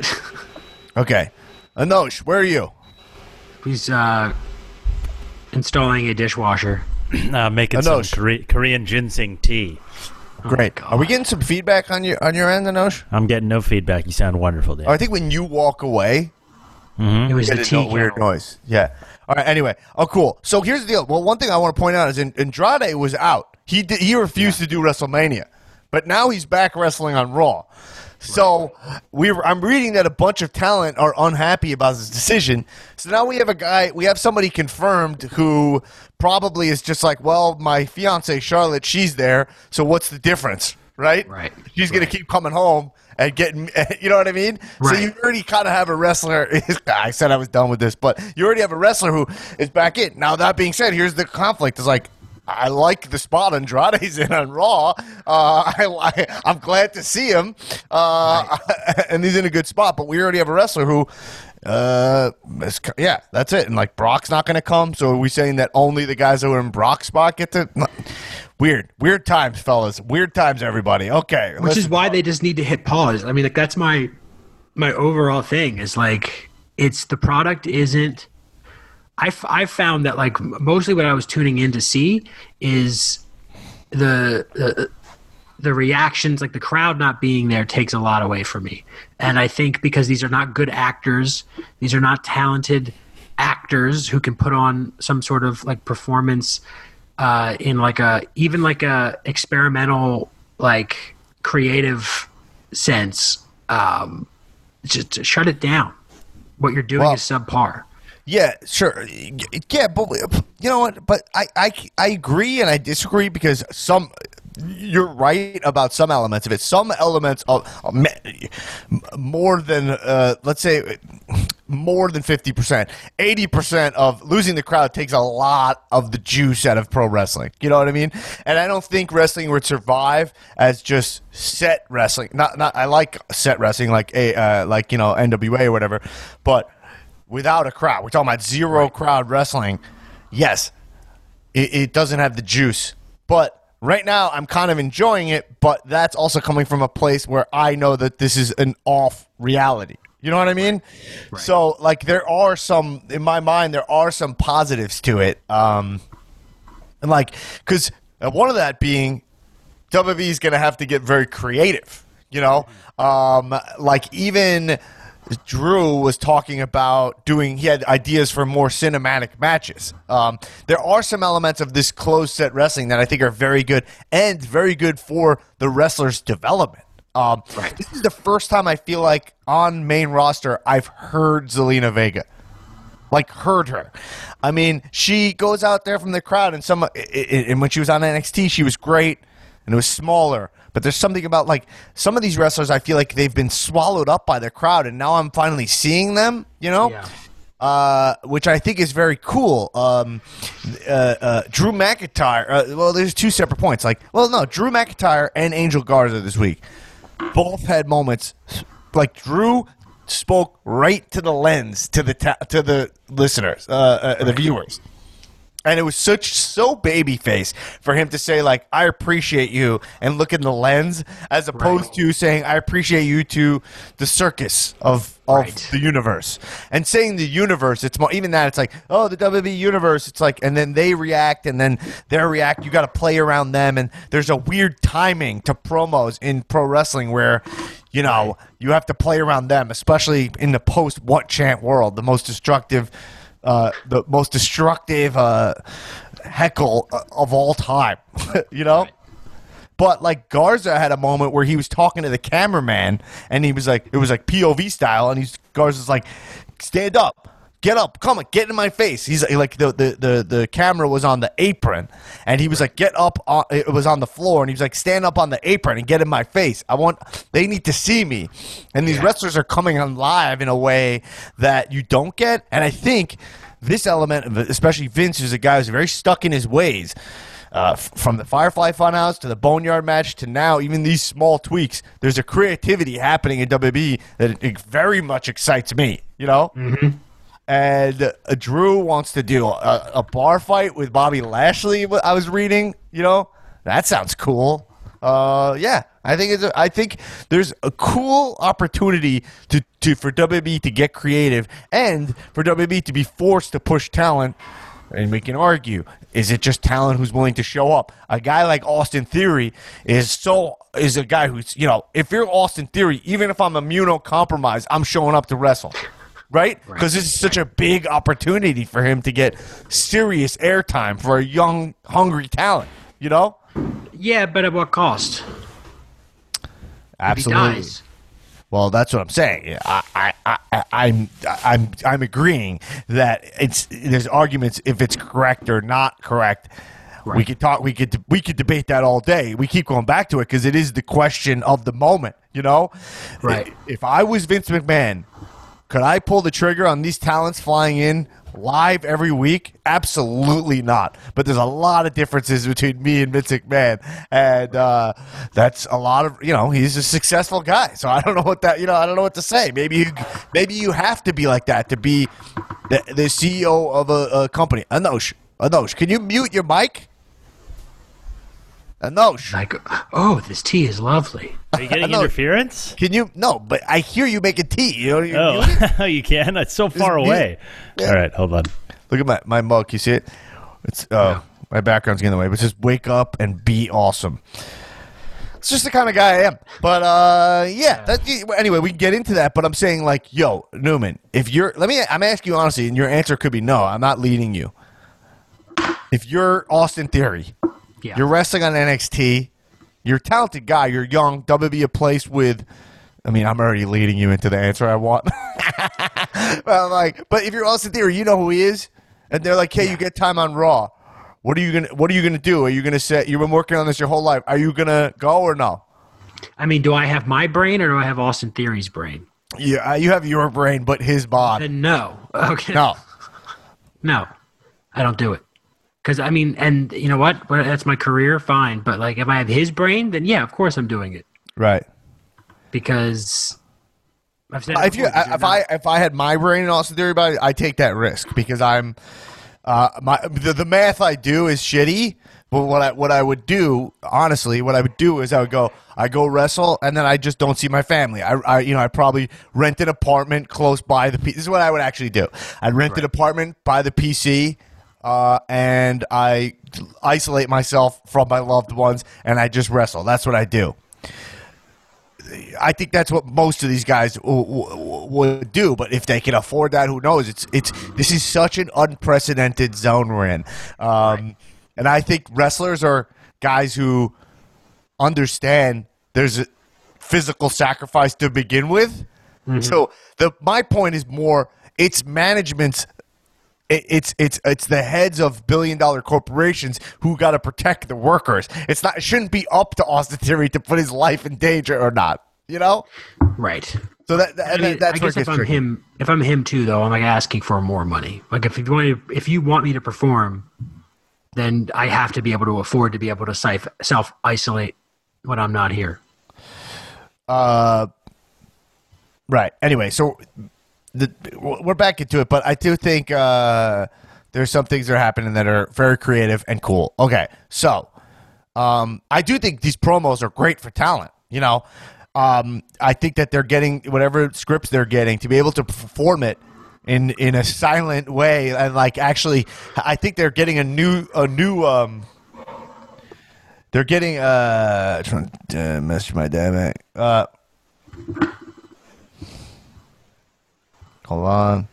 Speaker 1: okay. Anosh, where are you?
Speaker 5: He's uh, installing a dishwasher.
Speaker 4: Uh, making
Speaker 1: I know.
Speaker 4: some Kore- Korean ginseng tea.
Speaker 1: Great.
Speaker 5: God.
Speaker 1: Are we getting some feedback on your on your end, Anosh?
Speaker 4: I'm getting no feedback. You sound wonderful, Dan.
Speaker 1: Oh, I think when you walk away,
Speaker 5: It was
Speaker 1: a
Speaker 5: tea
Speaker 1: no- weird noise. Yeah. All right. Anyway. Oh, cool. So here's the deal. Well, one thing I want to point out is Andrade was out. He did, he refused to do WrestleMania, but now he's back wrestling on Raw. So we were, I'm reading that a bunch of talent are unhappy about this decision. So now we have a guy, we have somebody confirmed who probably is just like, well, my fiance Charlotte, she's there. So what's the difference, right?
Speaker 5: Right.
Speaker 1: She's gonna keep coming home and getting, you know what I mean?
Speaker 5: Right.
Speaker 1: So you already kind of have a wrestler. I said I was done with this, but you already have a wrestler who is back in. Now that being said, here's the conflict: It's like. I like the spot Andrade's in on Raw. Uh, I, I'm glad to see him, uh, and he's in a good spot. But we already have a wrestler who, uh, yeah, that's it. And like Brock's not going to come, so are we saying that only the guys that were in Brock's spot get to? Weird, weird times, fellas. Weird times, everybody. Okay,
Speaker 5: which is why they just need to hit pause. I mean, like that's my my overall thing is like it's the product isn't. I f- I found that like mostly what I was tuning in to see is the the the reactions, like the crowd not being there, takes a lot away from me. And I think because these are not good actors, these are not talented actors who can put on some sort of like performance uh, in like a even like a experimental like creative sense. Um, just shut it down. What you're doing
Speaker 1: Well-
Speaker 5: is subpar.
Speaker 1: Yeah, sure. Yeah, but you know what? But I, I, I agree and I disagree because some. You're right about some elements of it. Some elements of more than uh, let's say more than fifty percent, eighty percent of losing the crowd takes a lot of the juice out of pro wrestling. You know what I mean? And I don't think wrestling would survive as just set wrestling. Not, not. I like set wrestling, like a, uh, like you know NWA or whatever, but without a crowd. We're talking about zero crowd wrestling. Yes, it, it doesn't have the juice. But right now, I'm kind of enjoying it. But that's also coming from a place where I know that this is an off reality. You know what I mean? So, like, there are some in my mind. There are some positives to it. Um, and like, because one of that being WWE is going to have to get very creative. You know, um, like even Drew was talking about doing. He had ideas for more cinematic matches. Um, there are some elements of this closed set wrestling that I think are very good and very good for the wrestler's development. Um,
Speaker 5: Right.
Speaker 1: This is the first time I feel like on main roster I've heard Zelina Vega like heard her. I mean, she goes out there from the crowd, and some, and when she was on NXT, she was great, and it was smaller. But there's something about like some of these wrestlers, I feel like they've been swallowed up by the crowd, and now I'm finally seeing them. You know.
Speaker 5: Yeah.
Speaker 1: Uh, which I think is very cool. Um, uh, uh, Drew McIntyre. Uh, well, there's two separate points. Like, well, no, Drew McIntyre and Angel Garza this week both had moments like Drew spoke right to the lens to the ta- to the listeners, uh, uh, the viewers. And it was such so baby face for him to say like I appreciate you and look in the lens as opposed to saying I appreciate you to the circus of of
Speaker 5: Right.
Speaker 1: the universe. And saying the universe, it's more even that it's like, oh the WWE universe, it's like and then they react and then they react, you gotta play around them and there's a weird timing to promos in pro wrestling where you know, you have to play around them, especially in the post what chant world, the most destructive uh, the most destructive uh, heckle uh, of all time. you know. But like Garza had a moment where he was talking to the cameraman, and he was like, it was like POV style, and he's Garza's like, stand up, get up, come on, get in my face. He's like the the the, the camera was on the apron, and he was like, get up. On, it was on the floor, and he was like, stand up on the apron and get in my face. I want. They need to see me, and these wrestlers are coming on live in a way that you don't get, and I think this element, especially Vince, is a guy who's very stuck in his ways. Uh, from the Firefly Funhouse to the Boneyard match to now, even these small tweaks, there's a creativity happening in WWE that it very much excites me. You know, and uh, Drew wants to do a, a bar fight with Bobby Lashley. I was reading, you know, that sounds cool. Uh, yeah, I think it's. A, I think there's a cool opportunity to, to for WWE to get creative and for WWE to be forced to push talent. And we can argue: is it just talent who's willing to show up? A guy like Austin Theory is so is a guy who's you know if you're Austin Theory, even if I'm immunocompromised, I'm showing up to wrestle right? Because this is such a big opportunity for him to get serious airtime for a young, hungry talent. You know,
Speaker 5: Yeah, but at what cost? Dies.
Speaker 1: Well, that's what I'm saying. I, I, I, I'm, I'm, I'm agreeing that it's there's arguments if it's correct or not correct. We could talk. We could we could debate that all day. We keep going back to it because it is the question of the moment. You know,
Speaker 5: Right.
Speaker 1: If I was Vince McMahon, could I pull the trigger on these talents flying in live every week? Absolutely not. But there's a lot of differences between me and Vince McMahon, and uh, that's a lot of you know. He's a successful guy, so I don't know what that you know. I don't know what to say. Maybe you maybe you have to be like that to be the, the CEO of a, a company. Anosh, Anosh, can you mute your mic? Anosh,
Speaker 5: Like, oh, this tea is lovely.
Speaker 4: Are you getting interference?
Speaker 1: can you? No, but I hear you making tea. You know, you
Speaker 4: Oh, you can. It's so far
Speaker 1: mute.
Speaker 4: away. All right, hold on.
Speaker 1: Look at my, my mug. You see it? It's uh, my background's getting in the way, but just wake up and be awesome. It's just the kind of guy I am. But uh, yeah. That, anyway, we can get into that. But I'm saying like, yo, Newman, if you're, let me, I'm asking you honestly, and your answer could be no. I'm not leading you. If you're Austin Theory,
Speaker 5: Yeah.
Speaker 1: you're wrestling on NXT. You're a talented guy. You're young. WWE a place with. I mean, I'm already leading you into the answer I want. but I'm like, but if you're Austin Theory, you know who he is, and they're like, "Hey, you get time on Raw. What are you gonna What are you gonna do? Are you gonna say you've been working on this your whole life? Are you gonna go or no?
Speaker 5: I mean, do I have my brain or do I have Austin Theory's brain?
Speaker 1: Yeah, uh, you have your brain, but his body.
Speaker 5: Uh, no. Okay.
Speaker 1: No,
Speaker 5: No, I don't do it. Because I mean, and you know what? That's my career, fine. But like, if I have his brain, then yeah, of course I'm doing it
Speaker 1: right.
Speaker 5: because I've said
Speaker 1: If you,
Speaker 5: before, 'cause you're
Speaker 1: if I, if I had my brain in Austin Theory body, I take that risk because I'm, uh, my the, the math I do is shitty. But what I what I would do, honestly, what I would do is I would go, I go wrestle, and then I just don't see my family. I, I you know, I probably rent an apartment close by the. P- this is what I would actually do. I'd rent an apartment by the PC, uh, and I isolate myself from my loved ones, and I just wrestle. That's what I do. I think that's what most of these guys w- w- would do. But if they can afford that, who knows? It's it's this is such an unprecedented zone we're in, um, and I think wrestlers are guys who understand there's a physical sacrifice to begin with. So the my point is more it's management's it's it's it's the heads of billion dollar corporations who got to protect the workers. It's not it shouldn't be up to Austin Theory to put his life in danger or not. You know.
Speaker 5: right.
Speaker 1: So that, that
Speaker 5: I mean,
Speaker 1: that's
Speaker 5: I guess if I'm
Speaker 1: tricky.
Speaker 5: him, if I'm him too, though, I'm like asking for more money. Like if you want, if you want me to perform, then I have to be able to afford to be able to self isolate when I'm not here.
Speaker 1: Uh, right. Anyway, so the, we're back into it, but I do think uh, there's some things that are happening that are very creative and cool. Okay, so um, I do think these promos are great for talent. You know, um, I think that they're getting whatever scripts they're getting to be able to perform it in in a silent way and like actually, I think they're getting a new a new. Um, they're getting uh trying to uh, message my dad uh Hold on.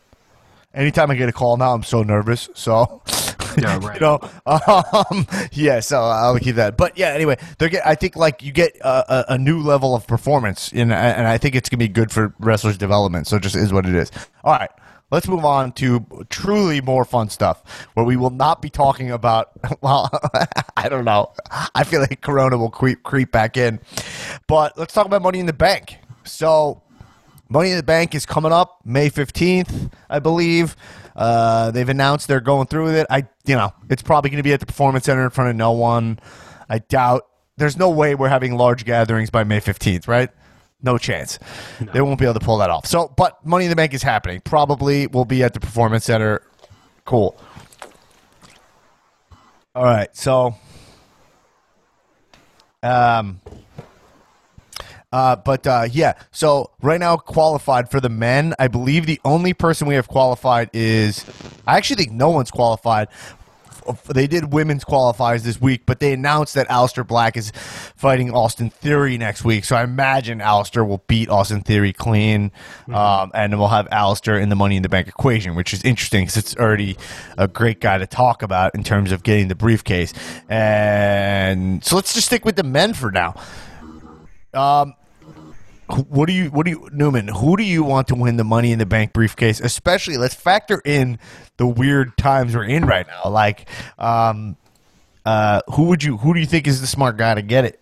Speaker 1: Anytime I get a call now, I'm so nervous. So,
Speaker 5: Yeah, right.
Speaker 1: you know, um, yeah. So I'll keep that. But yeah, anyway, they get. I think like you get a, a, a new level of performance, in, and I think it's gonna be good for wrestlers' development. So it just is what it is. All right, let's move on to truly more fun stuff where we will not be talking about. Well, I don't know. I feel like Corona will creep creep back in, but let's talk about Money in the Bank. So, Money in the Bank is coming up May fifteenth, I believe. Uh, they've announced they're going through with it. I, you know, it's probably going to be at the Performance Center in front of no one. I doubt. There's no way we're having large gatherings by May fifteenth, right? No chance. They won't be able to pull that off. So, but Money in the Bank is happening. Probably will be at the Performance Center. Cool. All right. So, um, uh, but uh, yeah. So right now, qualified for the men, I believe the only person we have qualified is. I actually think no one's qualified. They did women's qualifiers this week, but they announced that Aleister Black is fighting Austin Theory next week. So I imagine Aleister will beat Austin Theory clean, um, and we'll have Aleister in the Money in the Bank equation, which is interesting because it's already a great guy to talk about in terms of getting the briefcase. And so let's just stick with the men for now. Um, what do you what do you Newman? Who do you want to win the Money in the Bank briefcase? Especially, let's factor in the weird times we're in right now. Like, um, uh, who would you who do you think is the smart guy to get it?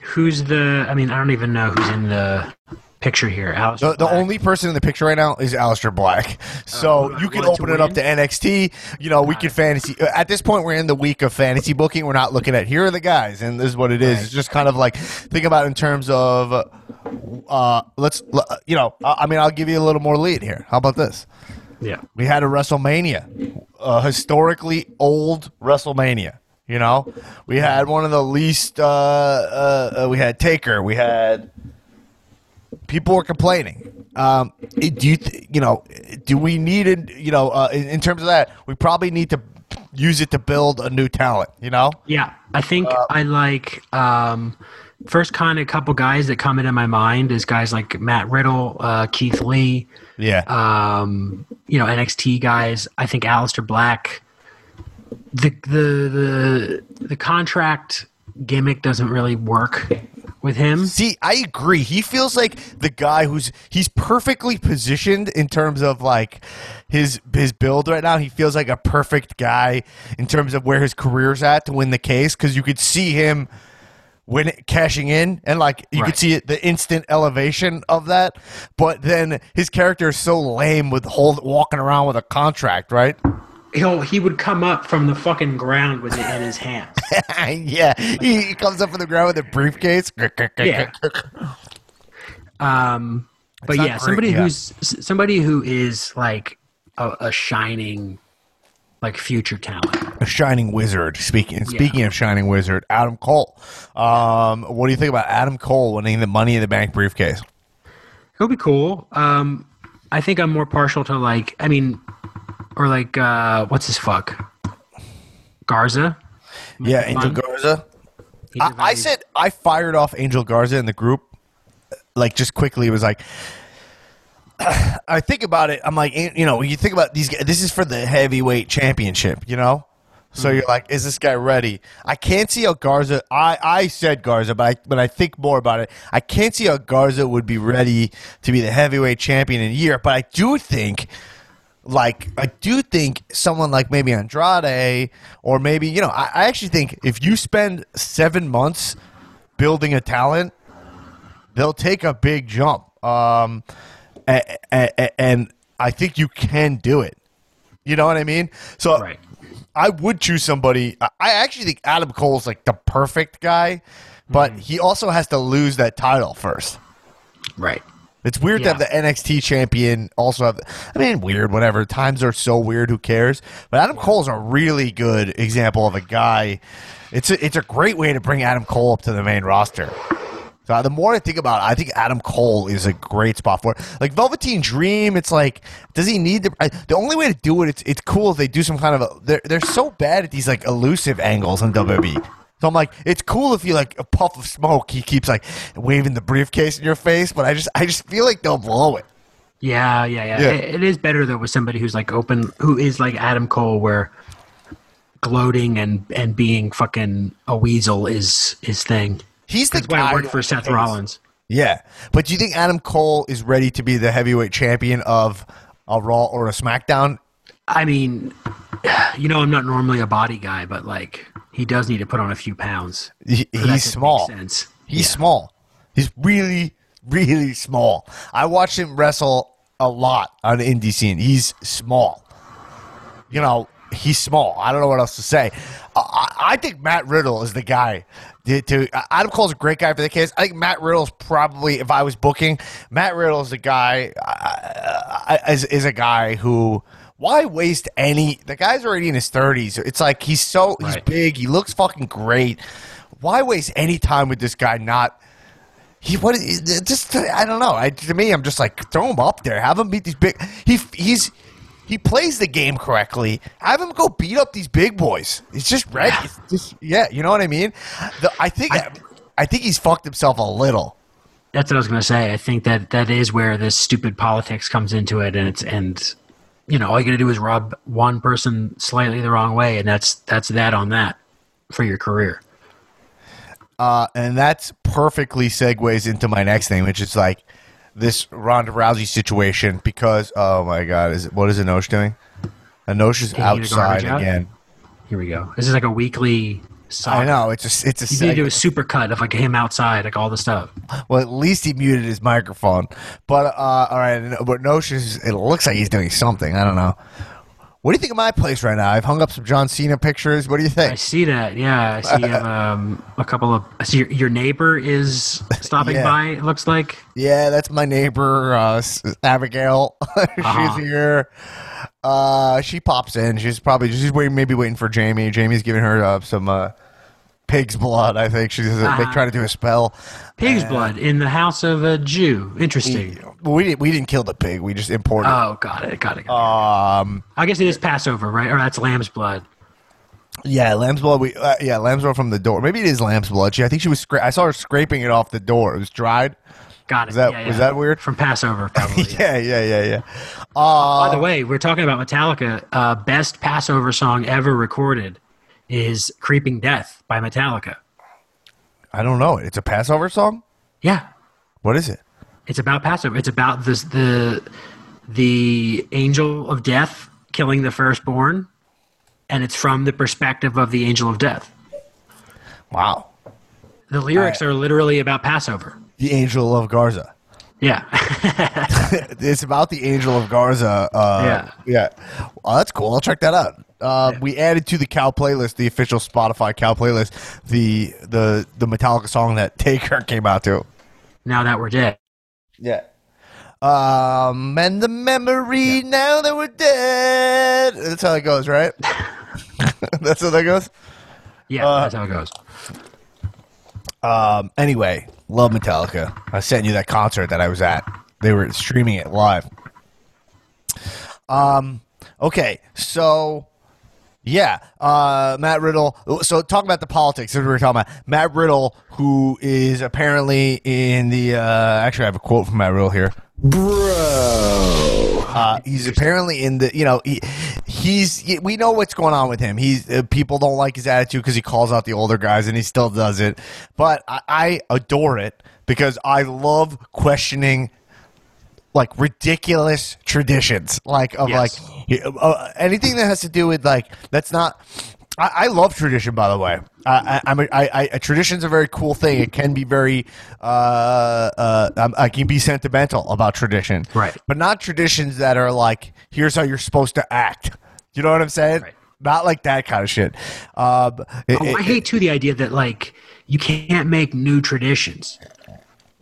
Speaker 5: Who's the? I mean, I don't even know who's in the picture here. Alice.
Speaker 1: The, the only person in the picture right now is Aleister Black. So
Speaker 5: who I
Speaker 1: you can open it up to NXT. You know, we can fantasy. uh, At this point, we're in the week of fantasy booking. We're not looking at here are the guys, and this is what it is. It's just kind of like think about in terms of. Uh, let's, uh, you know, I mean, I'll give you a little more lead here. How about this?
Speaker 5: Yeah.
Speaker 1: We had a WrestleMania, a historically old WrestleMania. You know, we had one of the least. Uh, uh, uh, we had Taker. We had people were complaining. Um, do you, th- you know, do we need it? You know, uh, in, in terms of that, we probably need to use it to build a new talent. You know,
Speaker 5: Yeah, I think I like um, first kind of couple guys that come into my mind is guys like Matt Riddle, uh, Keith Lee,
Speaker 1: yeah,
Speaker 5: um, you know NXT guys. I think Aleister Black. The the the the contract gimmick doesn't really work with him.
Speaker 1: See, I agree. He feels like the guy who's he's perfectly positioned in terms of like his his build right now. He feels like a perfect guy in terms of where his career's at to win the case because you could see him when it, cashing in and like you could see it, the instant elevation of that. But then his character is so lame with hold walking around with a contract, right?
Speaker 5: He'll he would come up from the fucking ground with it in his hands.
Speaker 1: yeah, he, he comes up from the ground with a briefcase.
Speaker 5: Yeah. Um, but yeah,
Speaker 1: great,
Speaker 5: somebody
Speaker 1: yeah.
Speaker 5: who's somebody who is like a, a shining, like future talent.
Speaker 1: a shining wizard. Speaking speaking of shining wizard, Adam Cole. Um, what do you think about Adam Cole winning the Money in the Bank briefcase?
Speaker 5: It'll be cool. Um, I think I'm more partial to like, I mean, or like, uh, what's his fuck? Garza.
Speaker 1: Yeah, Angel
Speaker 5: fun.
Speaker 1: Garza.
Speaker 5: He's a
Speaker 1: I, I
Speaker 5: very-
Speaker 1: said I fired off Angel Garza in the group, like just quickly. It was like. I think about it. I'm like, you know, you think about these. guys, This is for the heavyweight championship, you know. So
Speaker 5: Mm-hmm.
Speaker 1: you're like, is this guy ready? I can't see how Garza. I, I said Garza, but I but I think more about it. I can't see how Garza would be ready to be the heavyweight champion in a year. But I do think, like, I do think someone like maybe Andrade or maybe you know, I, I actually think if you spend seven months building a talent, they'll take a big jump. Um, and I think you can do it. You know what I mean? So
Speaker 5: Right.
Speaker 1: I would choose somebody. I actually think Adam Cole's like the perfect guy, but
Speaker 5: Mm-hmm.
Speaker 1: he also has to lose that title first.
Speaker 5: Right.
Speaker 1: It's weird to have the NXT champion also have. I mean, weird, whatever. Times are so weird. Who cares? But Adam Cole's a really good example of a guy. It's a, it's a great way to bring Adam Cole up to the main roster. So the more I think about it, I think Adam Cole is a great spot for it. Like Velveteen Dream, it's like, does he need the? I, the only way to do it, it's it's cool if they do some kind of. A, they're they're so bad at these like elusive angles in WWE. So I'm like, it's cool if you like a puff of smoke, he keeps like waving the briefcase in your face, but I just I just feel like they'll blow it.
Speaker 5: Yeah, yeah, yeah.
Speaker 1: Yeah.
Speaker 5: It, it is better though with somebody who's like open, who is like Adam Cole, where gloating and and being fucking a weasel is his thing.
Speaker 1: He's the
Speaker 5: That's why
Speaker 1: guy
Speaker 5: it worked for Seth. Rollins.
Speaker 1: Yeah, but do you think Adam Cole is ready to be the heavyweight champion of a Raw or a SmackDown.
Speaker 5: I mean, you know, I'm not normally a body guy, but like he does need to put on a few pounds.
Speaker 1: He, he's small.
Speaker 5: Sense.
Speaker 1: He's
Speaker 5: Yeah.
Speaker 1: small. He's really, really small. I watched him wrestle a lot on the indie scene. He's small. You know, he's small. I don't know what else to say. I, I I think Matt Riddle is the guy. To, to Adam Cole's a great guy for the case. I think Matt Riddle's probably, if I was booking, Matt Riddle is the guy. Uh, is is a guy who. Why waste any? The guy's already in his thirties. It's like he's so he's
Speaker 5: Right.
Speaker 1: big. He looks fucking great. Why waste any time with this guy? Not he what just I don't know. I, to me, I'm just like throw him up there, have him beat these big. He he's he plays the game correctly. Have him go beat up these big boys. He's just ready. It's just yeah, you know what I mean. The, I think I, think he's fucked himself a little.
Speaker 5: That's what I was going to say. I think that that is where this stupid politics comes into it, and it's and you know all you got to do is rub one person slightly the wrong way, and that's that's that on that for your career.
Speaker 1: Uh, and that's perfectly segues into my next thing, which is like this Ronda Rousey situation because oh my god, is it, what is Anosh doing? Anosh is
Speaker 5: Taking
Speaker 1: outside
Speaker 5: out?
Speaker 1: again.
Speaker 5: Here we go. This is like a weekly. Saga.
Speaker 1: I know it's a it's a
Speaker 5: You need to do a super cut of like him outside, like all the stuff.
Speaker 1: well at least he muted his microphone. But uh, all right, but Nosh is it looks like he's doing something. I don't know. What do you think of my place right now? I've hung up some John Cena pictures. What do you think?
Speaker 5: I see that. Yeah, I see um, a couple of. I see your, your neighbor is stopping
Speaker 1: Yeah.
Speaker 5: by. It looks like.
Speaker 1: Yeah, that's my neighbor, uh, Abigail.
Speaker 5: Uh-huh.
Speaker 1: she's here. Uh, she pops in. She's probably she's waiting, maybe waiting for Jamie. Jamie's giving her uh, some uh, pig's blood. I think she's
Speaker 5: Uh-huh.
Speaker 1: like trying to do a spell.
Speaker 5: Pig's blood in the house of a Jew. Interesting.
Speaker 1: We didn't we didn't kill the pig. We just imported.
Speaker 5: Oh, got it. Got it. Got it.
Speaker 1: um,
Speaker 5: I guess it is Passover, right? Or that's lamb's blood.
Speaker 1: yeah, lamb's blood. We uh, yeah, lamb's blood from the door. Maybe it is lamb's blood. She, I think she was. Scra- I saw her scraping it off the door. It was dried.
Speaker 5: Got it.
Speaker 1: Is that-
Speaker 5: yeah,
Speaker 1: was that weird?
Speaker 5: From Passover, probably. yeah.
Speaker 1: Yeah, yeah, yeah, yeah. Uh,
Speaker 5: By the way, we're talking about Metallica. Uh, best Passover song ever recorded is "Creeping Death" by Metallica.
Speaker 1: I don't know. It's a Passover song.
Speaker 5: Yeah,
Speaker 1: What is it?
Speaker 5: it's about Passover. It's about this the the angel of death killing the firstborn, and it's from the perspective of the angel of death.
Speaker 1: Wow.
Speaker 5: The lyrics are literally about Passover.
Speaker 1: The Angel of Garza.
Speaker 5: Yeah,
Speaker 1: it's about the Angel of Garza. Uh,
Speaker 5: Yeah.
Speaker 1: yeah. Well, that's cool. I'll check that out. Uh, We added to the Cow playlist, the official Spotify Cow playlist, the the the Metallica song that Taker came out to.
Speaker 5: now that we're dead.
Speaker 1: Yeah. Um, and the memory now that we're dead. That's how it goes, right? that's how that goes.
Speaker 5: Yeah,
Speaker 1: Uh,
Speaker 5: that's how it goes.
Speaker 1: Um, anyway, love Metallica. I sent you that concert that I was at. They were streaming it live. Um, okay, so yeah, uh, Matt Riddle. So talk about the politics that we were talking about. Matt Riddle, who is apparently in the. Uh, actually, I have a quote from Matt Riddle here. Bro, uh, he's apparently in the. You know, he, he's. We know what's going on with him. He's uh, people don't like his attitude because he calls out the older guys, and he still does it. But I, I adore it because I love questioning like ridiculous traditions, like of
Speaker 5: Yes.
Speaker 1: like uh, anything that has to do with like that's not. I, I love tradition, by the way. I, I, I'm a, I, I, a tradition's a very cool thing. It can be very, uh, uh, um, I can be sentimental about tradition,
Speaker 5: Right.
Speaker 1: But not traditions that are like, here's how you're supposed to act. You know what I'm saying?
Speaker 5: Right.
Speaker 1: Not like that kind of shit. Um, it-
Speaker 5: Oh, I hate too the idea that like you can't make new traditions.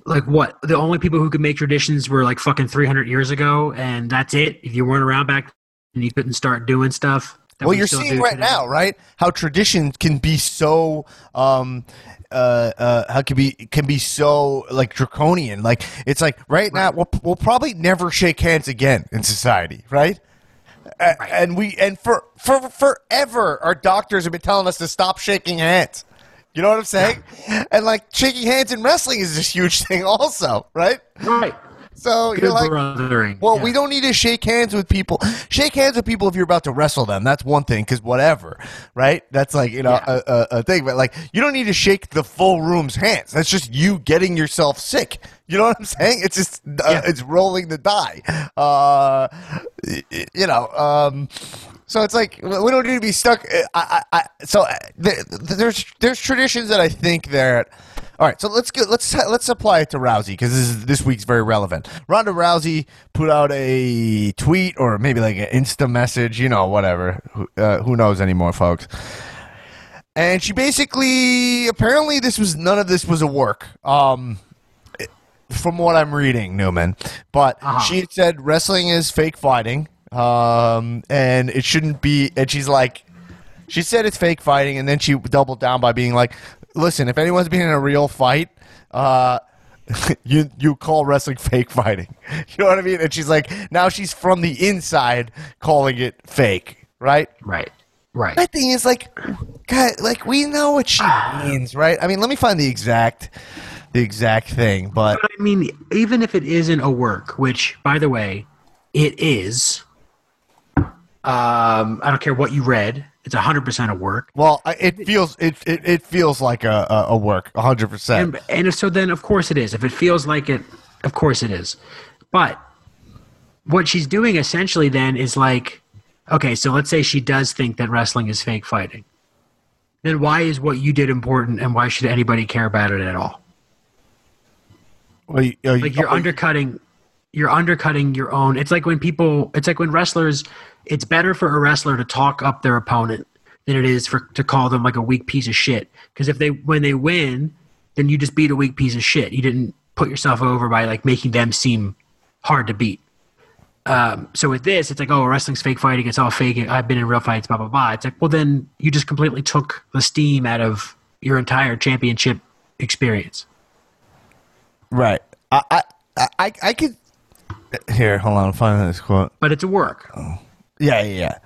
Speaker 5: Like what? The only people who could make traditions were like fucking 300 years ago, and that's it. If you weren't around back, and you couldn't start doing stuff.
Speaker 1: Well
Speaker 5: we
Speaker 1: you're seeing right
Speaker 5: today.
Speaker 1: now right how tradition can be so um uh, uh, how can be can be so like draconian. Like it's like right, now we'll, we'll probably never shake hands again in society, right? A- And we and for for forever, our doctors have been telling us to stop shaking hands. You know what I'm saying? and like shaking hands in wrestling is this huge thing, also, right?
Speaker 5: Right.
Speaker 1: So
Speaker 5: Good
Speaker 1: you're like,
Speaker 5: brothering.
Speaker 1: well,
Speaker 5: Yeah.
Speaker 1: we don't need to shake hands with people. Shake hands with people if you're about to wrestle them. That's one thing, because whatever, right? That's like you know
Speaker 5: Yeah.
Speaker 1: a, a, a thing. But like, you don't need to shake the full room's hands. That's just you getting yourself sick. You know what I'm saying? It's just uh,
Speaker 5: Yeah.
Speaker 1: it's rolling the die. Uh, you know. Um, so it's like we don't need to be stuck. uh, I, I, I, so uh, th- th- there's there's traditions that I think that. All right, so let's get let's let's apply it to Rousey because this is this week's very relevant. Ronda Rousey put out a tweet or maybe like an Insta message, you know, whatever. Who, uh, who knows anymore, folks? And she basically, apparently, this was none of this was a work. Um, from what I'm reading, Newman. But she said wrestling is fake fighting, um, and it shouldn't be. And she's like, she said it's fake fighting, and then she doubled down by being like, "Listen, if anyone's been in a real fight, uh, you you call wrestling fake fighting. You know what I mean?" And she's like, now she's from the inside calling it fake, right?
Speaker 5: Right. Right.
Speaker 1: My thing is like, God, like we know what she means, right? I mean, let me find the exact, the exact thing, but
Speaker 5: But I mean, even if it isn't a work, which, by the way, it is. Um, I don't care what you read; it's hundred percent a work.
Speaker 1: well, it feels it it, it feels like a a, a work, hundred percent.
Speaker 5: And, and so, then of course it is. If it feels like it, of course it is. But what she's doing essentially then is like, okay, so let's say she does think that wrestling is fake fighting. Then why is what you did important, and why should anybody care about it at all?
Speaker 1: Well, you-
Speaker 5: like you're
Speaker 1: oh,
Speaker 5: undercutting you're undercutting your own it's like when people it's like when wrestlers it's better for a wrestler to talk up their opponent than it is for to call them like a weak piece of shit. Because if they when they win then you just beat a weak piece of shit. You didn't put yourself over by like making them seem hard to beat. Um, so with this it's like oh wrestling's fake fighting it's all fake i've been in real fights blah blah blah. It's like well then you just completely took the steam out of your entire championship experience
Speaker 1: right. I I I, I could. Here, hold on. I'm finding this quote.
Speaker 5: but it's a work
Speaker 1: Yeah, yeah, yeah.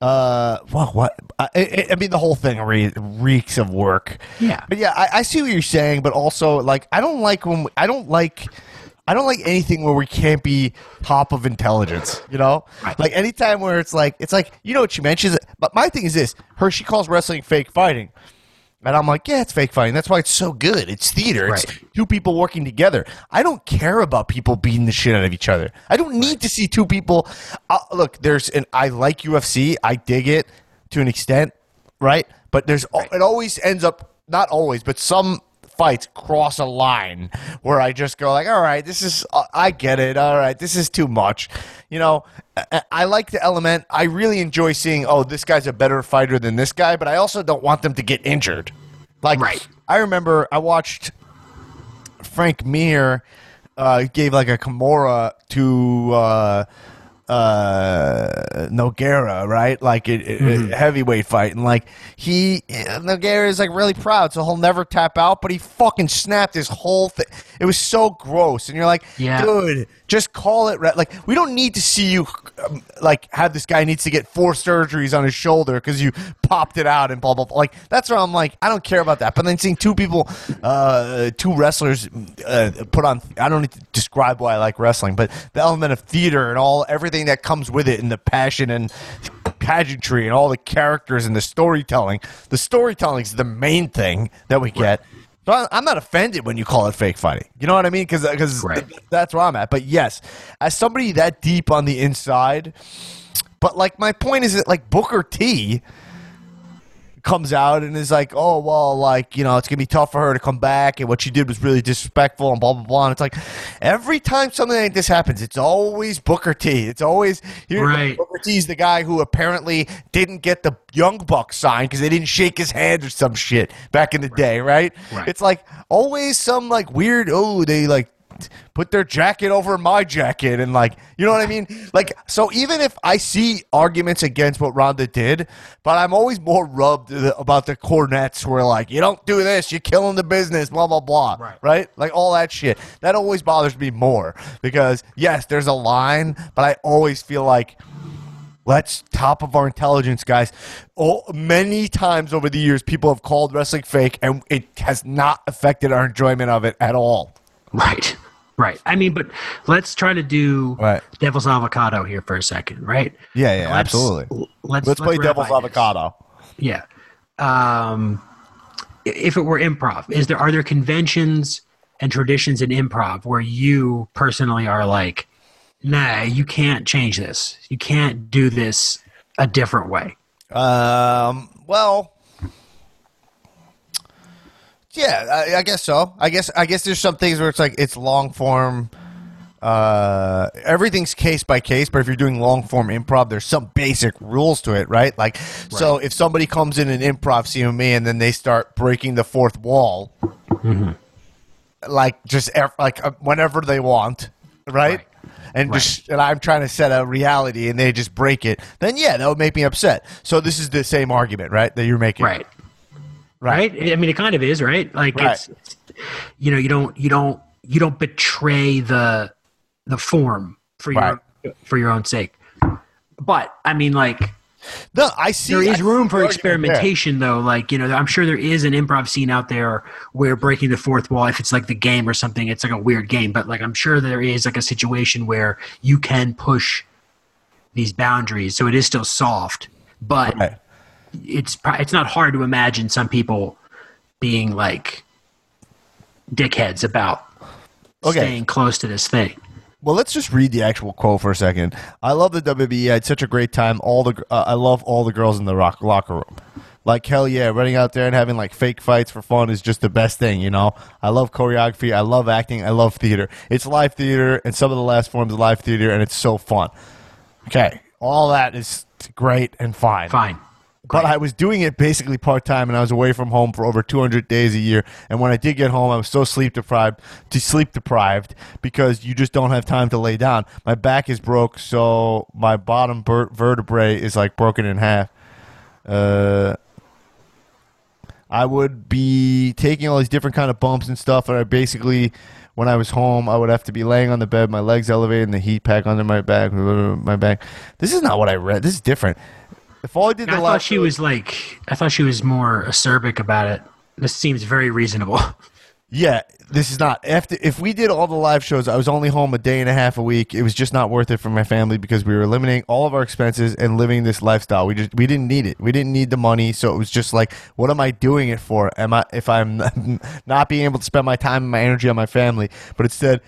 Speaker 1: Uh, well, what? I, I, I mean, the whole thing re- reeks of work.
Speaker 5: Yeah.
Speaker 1: but yeah, I, I see what you're saying, but also like I don't like when we, I don't like. I don't like anything where we can't be top of intelligence, you know?
Speaker 5: Right.
Speaker 1: Like anytime where it's like it's like you know what she mentions but my thing is this, her she calls wrestling fake fighting. And I'm like, yeah, it's fake fighting. That's why it's so good. It's theater. It's
Speaker 5: Right.
Speaker 1: two people working together. I don't care about people beating the shit out of each other. I don't need to see two people. Uh, look, there's and I like UFC. I dig it to an extent, right? But there's al it always ends up not always, but some fights cross a line where I just go like, all right, this is uh, I get it. All right, this is too much. You know, I, I like the element. I really enjoy seeing, oh, this guy's a better fighter than this guy, but I also don't want them to get injured. Like,
Speaker 5: Right.
Speaker 1: I remember I watched Frank Mir uh, gave like a Kimura to uh, uh, Noguera, right? Like it, it-
Speaker 5: Mm-hmm.
Speaker 1: a heavyweight fight, and like he Noguera is like really proud, so he'll never tap out. But he fucking snapped his whole thing. It was so gross, and you're like,
Speaker 5: Yeah.
Speaker 1: dude, just call it. Re- like we don't need to see you um, like have this guy needs to get four surgeries on his shoulder because you popped it out and blah blah blah. Like that's where I'm like, I don't care about that. But then seeing two people, uh, two wrestlers uh, put on, I don't need to describe why I like wrestling, but the element of theater and all everything that comes with it, and the passion and pageantry and all the characters and the storytelling. The storytelling is the main thing that we get. So I- I'm not offended when you call it fake fighting. You know what I mean? Because
Speaker 5: Right.
Speaker 1: that's where I'm at. But yes, as somebody that deep on the inside, but like my point is that like Booker T comes out and is like, oh well, like you know, it's gonna be tough for her to come back, and what she did was really disrespectful, and blah blah blah. And it's like every time something like this happens, it's always Booker T. It's always here.
Speaker 5: Right.
Speaker 1: Booker T's the guy who apparently didn't get the Young Bucks signed because they didn't shake his hand or some shit back in the day, right?
Speaker 5: Right.
Speaker 1: It's like always some like weird. Oh, they like put their jacket over my jacket and like you know what I mean? Like so even if I see arguments against what Ronda did, but I'm always more rubbed about the cornets where like you don't do this, you're killing the business, blah blah blah.
Speaker 5: Right.
Speaker 1: Right? Like all that shit. That always bothers me more because yes, there's a line, but I always feel like Let's top of our intelligence, guys. Oh, many times over the years, people have called wrestling fake, and it has not affected our enjoyment of it at all.
Speaker 5: Right. Right. I mean, but let's try to do
Speaker 1: Right.
Speaker 5: devil's avocado here for a second, right?
Speaker 1: Yeah, yeah,
Speaker 5: Let's-
Speaker 1: absolutely.
Speaker 5: Let's
Speaker 1: Let's play devil's
Speaker 5: on this.
Speaker 1: avocado.
Speaker 5: Yeah. Um, if it were improv, is there are there conventions and traditions in improv where you personally are like, nah, you can't change this. You can't do this a different way.
Speaker 1: Um. Well. Yeah, I, I guess so. I guess I guess there's some things where it's like it's long form. Uh, everything's case by case, but if you're doing long form improv, there's some basic rules to it, right? Like, so if somebody comes in an improv scene with me and then they start breaking the fourth wall, like just like uh, whenever they want, right?
Speaker 5: Right.
Speaker 1: And just and I'm trying to set a reality and they just break it, then yeah, that would make me upset. So this is the same argument, right? That you're making,
Speaker 5: Right. Right. I mean, it kind of is, right? Like
Speaker 1: Right.
Speaker 5: it's, it's, you know, you don't, you don't, you don't betray the, the form for your, for your own sake. But I mean, like,
Speaker 1: No, I see.
Speaker 5: There is room for experimentation though like you know i'm sure there is an improv scene out there where breaking the fourth wall if it's like the game or something it's like a weird game but like i'm sure there is like a situation where you can push these boundaries so it is still soft but
Speaker 1: Right.
Speaker 5: It's it's not hard to imagine some people being like dickheads about
Speaker 1: Okay.
Speaker 5: staying close to this thing
Speaker 1: Well, let's just read the actual quote for a second. I love the WWE. I had such a great time. All the uh, I love all the girls in the rock locker room. Like hell yeah, running out there and having like fake fights for fun is just the best thing, you know. I love choreography. I love acting. I love theater. It's live theater, and some of the last forms of live theater, and it's so fun. Okay, all that is great and fine.
Speaker 5: fine
Speaker 1: But I was doing it basically part time, and I was away from home for over 200 days a year. And when I did get home, I was so sleep deprived, to sleep deprived, because you just don't have time to lay down. My back is broke, so my bottom ver- vertebrae is like broken in half. Uh, I would be taking all these different kind of bumps and stuff, and I basically, when I was home, I would have to be laying on the bed, my legs elevated, and the heat pack under my back, my back. This is not what I read. This is different. If all I did the
Speaker 5: i thought she was like i thought she was more acerbic about it this seems very reasonable
Speaker 1: Yeah, this is not after if we did all the live shows, I was only home a day and a half a week. It was just not worth it for my family because we were eliminating all of our expenses and living this lifestyle. We just we didn't need it. We didn't need the money, so it was just like, what am I doing it for? Am I if I'm not being able to spend my time and my energy on my family, but instead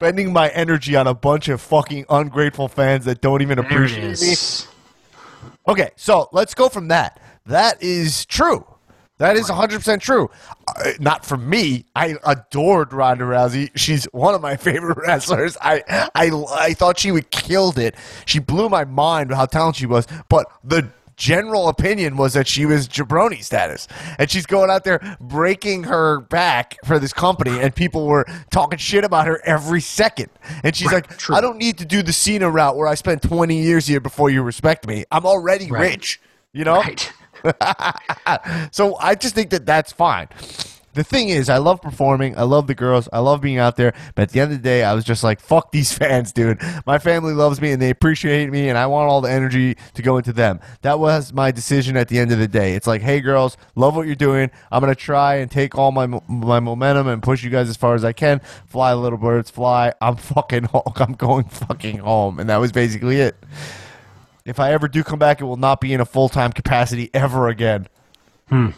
Speaker 1: spending my energy on a bunch of fucking ungrateful fans that don't even appreciate me. Okay, so let's go from that. That is true. That is 100% true. Uh, not for me. I adored Ronda Rousey. She's one of my favorite wrestlers. I, I, I thought she would killed it. She blew my mind with how talented she was. But the general opinion was that she was jabroni status. And she's going out there breaking her back for this company. And people were talking shit about her every second. And she's
Speaker 5: Right,
Speaker 1: like,
Speaker 5: true.
Speaker 1: I don't need to do the Cena route where I spent 20 years here before you respect me. I'm already
Speaker 5: Right.
Speaker 1: rich. You know?
Speaker 5: right
Speaker 1: So I just think that that's fine. The thing is, I love performing. I love the girls. I love being out there. But at the end of the day, I was just like, fuck these fans, dude. My family loves me and they appreciate me, and I want all the energy to go into them. That was my decision at the end of the day. It's like, hey, girls, love what you're doing. I'm going to try and take all my my momentum and push you guys as far as I can. Fly, little birds, fly. I'm fucking home. I'm going fucking home. And that was basically it. If I ever do come back, it will not be in a full time capacity ever again. Hmm.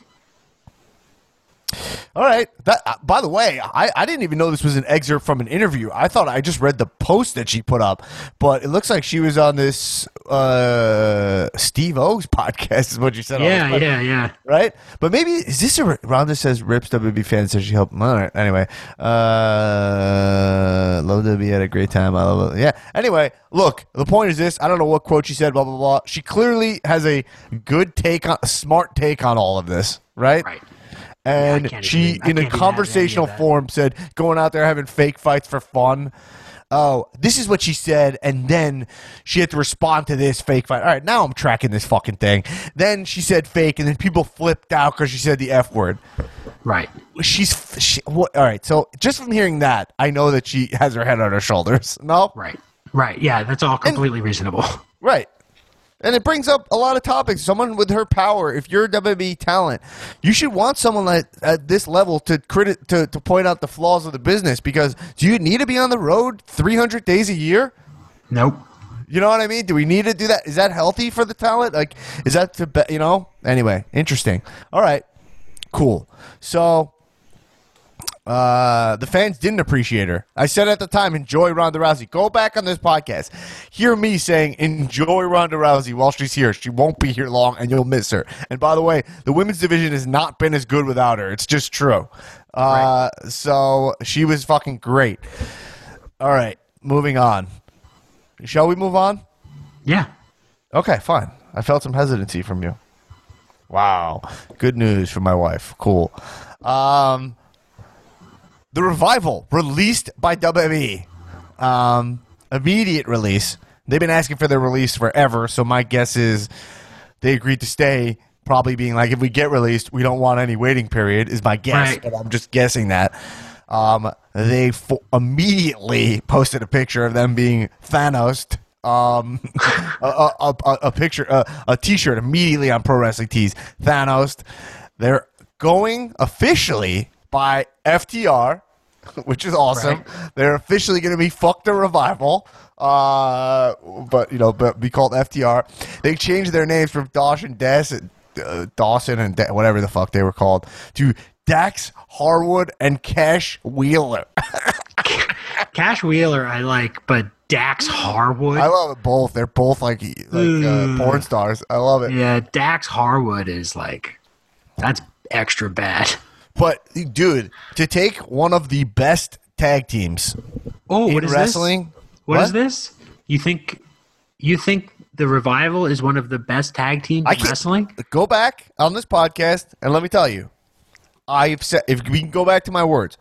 Speaker 1: All right. That, uh, by the way, I, I didn't even know this was an excerpt from an interview. I thought I just read the post that she put up, but it looks like she was on this uh, Steve O's podcast. Is what you said.
Speaker 5: yeah yeah yeah
Speaker 1: Right, but maybe is this a Ronda says rips WB fans says she helped. All right, anyway, uh, love WB had a great time. I love it. Yeah. Anyway, look, the point is this: I don't know what quote she said. Blah blah blah. She clearly has a good take on, a smart take on all of this. Right.
Speaker 5: right
Speaker 1: And
Speaker 5: can't
Speaker 1: she,
Speaker 5: even-
Speaker 1: in a
Speaker 5: can't be mad at any of
Speaker 1: conversational form, said going out there having fake fights for fun. Oh, this is what she said, and then she had to respond to this fake fight. All right, now I'm tracking this fucking thing. Then she said fake, and then people flipped out because she said the f word.
Speaker 5: right
Speaker 1: She's she, what, all right. So just from hearing that, I know that she has her head on her shoulders. No,
Speaker 5: right right yeah that's all completely reasonable
Speaker 1: Right. And it brings up a lot of topics. Someone with her power, if you're a WWE talent, you should want someone like at this level to credit to, to point out the flaws of the business because do you need to be on the road 300 days a year?
Speaker 5: nope
Speaker 1: You know what I mean? Do we need to do that? Is that healthy for the talent? Like, is that to be, you know? Anyway, interesting. All right, cool. So, Uh, the fans didn't appreciate her. I said at the time, enjoy Ronda Rousey. Go back on this podcast. Hear me saying, enjoy Ronda Rousey while she's here. She won't be here long, and you'll miss her. And by the way, the women's division has not been as good without her. It's just true. Uh, So she was fucking great. All right, moving on. Shall we move on?
Speaker 5: Yeah.
Speaker 1: Okay, fine. I felt some hesitancy from you. Wow. Good news for my wife. Cool. Um, the revival released by WWE. Um, immediate release. They've been asking for their release forever, so my guess is they agreed to stay. Probably being like, if we get released, we don't want any waiting period. Is my guess,
Speaker 5: Right.
Speaker 1: but I'm just guessing that. Um, they f- immediately posted a picture of them being Thanos. Um, a, a, a, a- a picture, a, a T-shirt immediately on Pro Wrestling Tees. Thanos. They're going officially by FTR, which is awesome. They're officially going to be fuck the revival. Uh, but you know, but be called FTR. They changed their names from Dawson Dawson, uh, Dawson and Da- whatever the fuck they were called to Dax Harwood and Cash Wheeler.
Speaker 5: Cash Wheeler, I like, but Dax Harwood.
Speaker 1: I love it both. They're both like like uh, porn stars. I love it.
Speaker 5: yeah, Dax Harwood is like, that's extra bad.
Speaker 1: But dude, to take one of the best tag teams
Speaker 5: Oh,
Speaker 1: in
Speaker 5: what is
Speaker 1: wrestling,
Speaker 5: this? what is this? You think you think the revival is one of the best tag teams in wrestling?
Speaker 1: Go back on this podcast and let me tell you, I've said if we can go back to my words,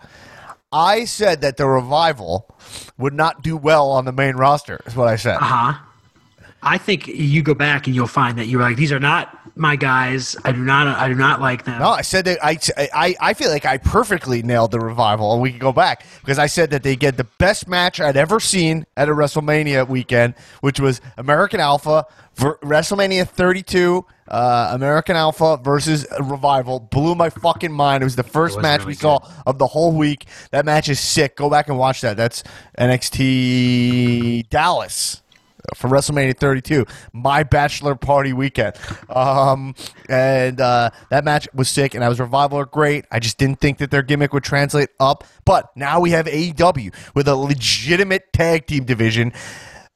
Speaker 1: I said that the revival would not do well on the main roster. Is what I said.
Speaker 5: Uh huh. I think you go back and you'll find that you're like, these are not my guys. I do not. I do not like them.
Speaker 1: No, I said that I, I, I feel like I perfectly nailed the revival, and we can go back because I said that they get the best match I'd ever seen at a WrestleMania weekend, which was American Alpha ver- WrestleMania 32. Uh, American Alpha versus Revival blew my fucking mind. It was the first
Speaker 5: was
Speaker 1: match
Speaker 5: really
Speaker 1: we saw of the whole week. That match is sick. Go back and watch that. That's NXT Dallas for WrestleMania 32, my bachelor party weekend. Um, and uh, that match was sick, and I was Revival are great. I just didn't think that their gimmick would translate up. But now we have AEW with a legitimate tag team division.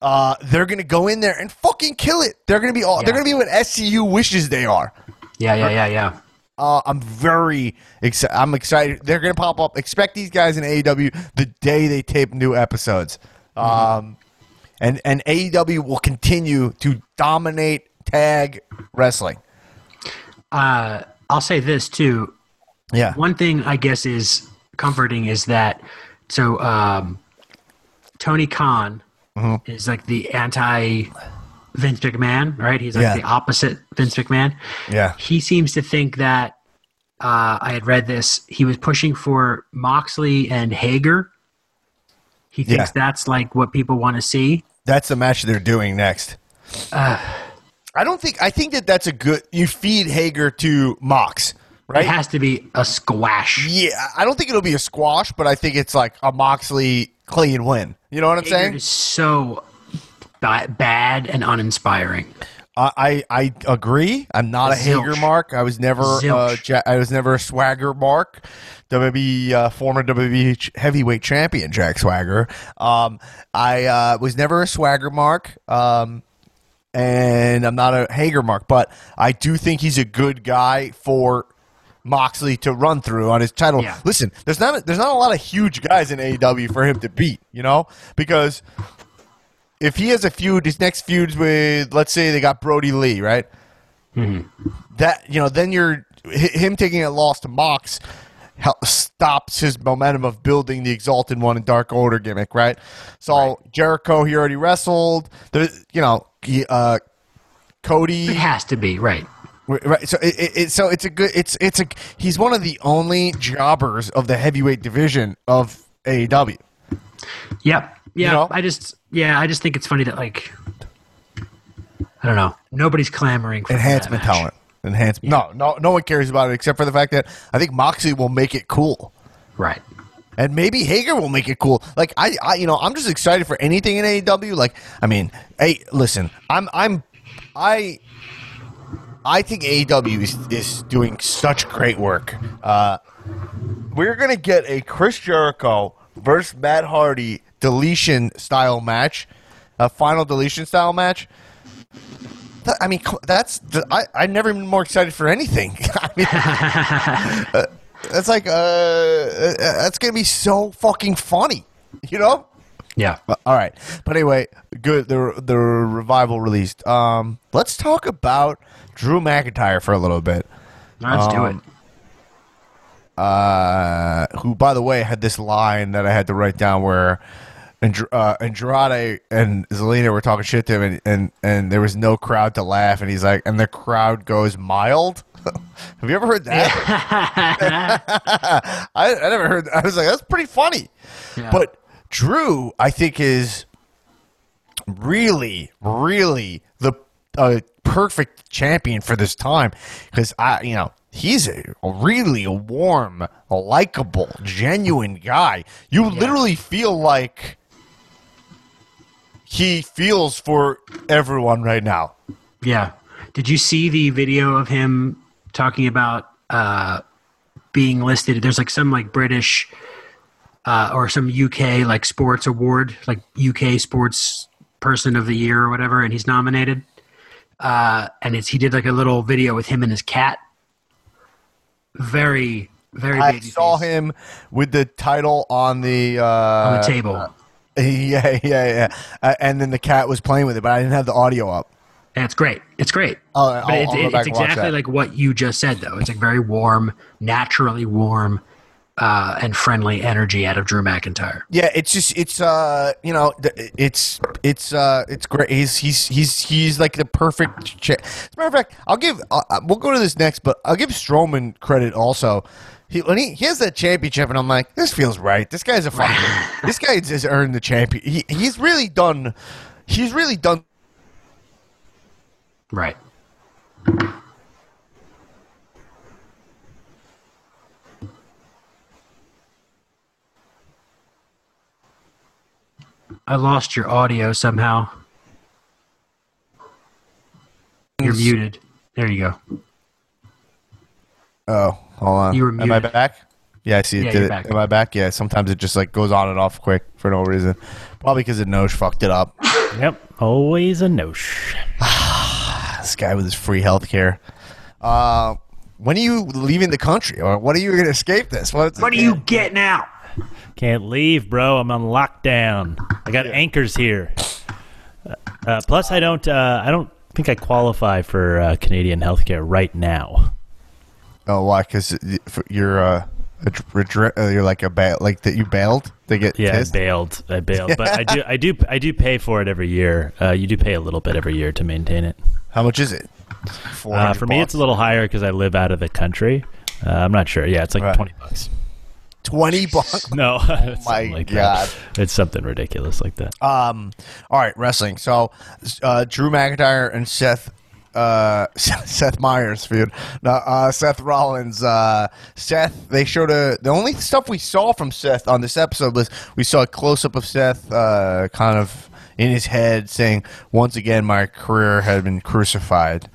Speaker 1: Uh, they're gonna go in there and fucking kill it. They're gonna be all. They're gonna be what SCU wishes they are.
Speaker 5: Yeah, yeah, yeah, yeah.
Speaker 1: Uh, I'm very excited. I'm excited. They're going to pop up. Expect these guys in AEW the day they tape new episodes. Um, and and AEW will continue to dominate tag wrestling.
Speaker 5: Uh, I'll say this too.
Speaker 1: Yeah.
Speaker 5: One thing I guess is comforting is that so um, Tony Khan
Speaker 1: Mm-hmm.
Speaker 5: is like the anti Vince McMahon, right? He's like
Speaker 1: Yeah.
Speaker 5: the opposite Vince McMahon.
Speaker 1: Yeah.
Speaker 5: He seems to think that uh, I had read this. He was pushing for Moxley and Hager. He thinks
Speaker 1: Yeah.
Speaker 5: that's like what people want to see.
Speaker 1: That's the match they're doing next. I don't think. I think that that's a good. You feed Hager to Mox, right?
Speaker 5: It has to be a squash.
Speaker 1: yeah. I don't think it'll be a squash, but I think it's like a Moxley clean win. You know what I'm
Speaker 5: Hager
Speaker 1: saying?
Speaker 5: is so ba- bad and uninspiring.
Speaker 1: I, I I agree. I'm not a. Hager mark. I was never uh, ja- I was never a Swagger mark. WWE uh, former WWE heavyweight champion Jack Swagger. Um, I uh, was never a Swagger mark. Um, and I'm not a Hager mark, but I do think he's a good guy for Moxley to run through on his title.
Speaker 5: Yeah.
Speaker 1: Listen, there's not a, there's not a lot of huge guys in AEW for him to beat, you know, because if he has a feud, his next feud's with, let's say they got Brodie Lee, right? That you know, then you're him taking a loss to Mox hel- stops his momentum of building the Exalted One and Dark Order gimmick, right? So Jericho, he already wrestled. The you know, he, uh, Cody,
Speaker 5: It has to be right.
Speaker 1: Right. So it, it, so it's a good it's it's a he's one of the only jobbers of the heavyweight division of AEW.
Speaker 5: Yep. Yeah.
Speaker 1: know?
Speaker 5: I just yeah, I just think it's funny that like I don't know. Nobody's clamoring for
Speaker 1: Enhancement talent. Enhancement. No, no no one cares about it except for the fact that I think Moxley will make it cool.
Speaker 5: Right.
Speaker 1: And maybe Hager will make it cool. Like I, I you know, I'm just excited for anything in AEW. Like, I mean, hey, listen, I'm I'm I I think AEW is, is doing such great work. Uh, we're gonna get a Chris Jericho versus Matt Hardy deletion style match, a final deletion style match. I mean, that's th- I I never been more excited for anything. I mean, uh, that's like uh, uh, that's gonna be so fucking funny, you know.
Speaker 5: Yeah.
Speaker 1: Uh, All right, but anyway, good. The the revival released. Um, let's talk about Drew McIntyre for a little bit.
Speaker 5: Let's do it.
Speaker 1: Um, Uh, who, by the way, had this line that I had to write down where. And uh, Andrade and Zelina were talking shit to him, and, and, and there was no crowd to laugh, and he's like, and the crowd goes mild. Have you ever heard that? I, I never heard. That. I was like, that's pretty funny.
Speaker 5: Yeah.
Speaker 1: But Drew, I think, is really, really the uh, perfect champion for this time because I, you know, he's a, a really warm, likable, genuine guy. You literally feel like he feels for everyone right now.
Speaker 5: Yeah. Did you see the video of him talking about uh, being listed? There's like some like British uh, or some UK like sports award, like UK sports person of the year or whatever, and he's nominated. Uh, and it's he did like a little video with him and his cat. Very, very.
Speaker 1: I saw
Speaker 5: face
Speaker 1: him with the title on the uh,
Speaker 5: on the table.
Speaker 1: Yeah, yeah, yeah. Uh, and then the cat was playing with it, but I didn't have the audio up.
Speaker 5: And it's great. It's great.
Speaker 1: Oh, I'll-
Speaker 5: it's,
Speaker 1: I'll go
Speaker 5: it's
Speaker 1: back and watch
Speaker 5: exactly like what you just said, though. It's like very warm, naturally warm, uh, and friendly energy out of Drew McIntyre.
Speaker 1: Yeah, it's just it's uh you know it's it's uh it's great. He's he's he's he's like the perfect. Cha- As a matter of fact, I'll give uh, uh, we'll go to this next, but I'll give Strowman credit also. He when he, he has that championship, and I'm like, this feels right. This guy's a fucking. this guy has earned the champion. He he's really done. He's really done.
Speaker 5: Right. I lost your audio somehow. You're muted. There you go.
Speaker 1: Oh, hold on.
Speaker 5: You were
Speaker 1: Am I back? Yeah, I see it.
Speaker 5: Yeah,
Speaker 1: did
Speaker 5: you're
Speaker 1: it.
Speaker 5: back.
Speaker 1: Am I back? Yeah. Sometimes it just like goes on and off quick for no reason. Probably because the nose fucked it up.
Speaker 4: Yep, always a nosh.
Speaker 1: this guy with his free health care. Uh, when are you leaving the country, or what are you going to escape this? What's,
Speaker 5: What are you getting out?
Speaker 4: Can't leave, bro. I'm on lockdown. I got anchors here. Uh, uh, plus, I don't. Uh, I don't think I qualify for uh, Canadian healthcare right now.
Speaker 1: Oh, why? Because you're uh, uh, you're like a ba- like that you bailed. They get
Speaker 4: Yeah,
Speaker 1: pissed?
Speaker 4: I bailed. I bailed, but I do. I do. I do pay for it every year. Uh, you do pay a little bit every year to maintain it.
Speaker 1: How much is it?
Speaker 4: Uh, for me, it's a little higher because I live out of the country. Uh, I'm not sure. Yeah, it's like
Speaker 1: Right.
Speaker 4: twenty bucks.
Speaker 1: Twenty bucks.
Speaker 4: No, it's
Speaker 1: my
Speaker 4: like
Speaker 1: God.
Speaker 4: that. It's something ridiculous like that.
Speaker 1: Um, all right, wrestling. So, uh, Drew McIntyre and Seth, uh, Seth Meyers feud. No, uh, Seth Rollins. Uh, Seth. They showed a. The only stuff we saw from Seth on this episode was we saw a close up of Seth, uh, kind of in his head, saying, "Once again, my career had been crucified."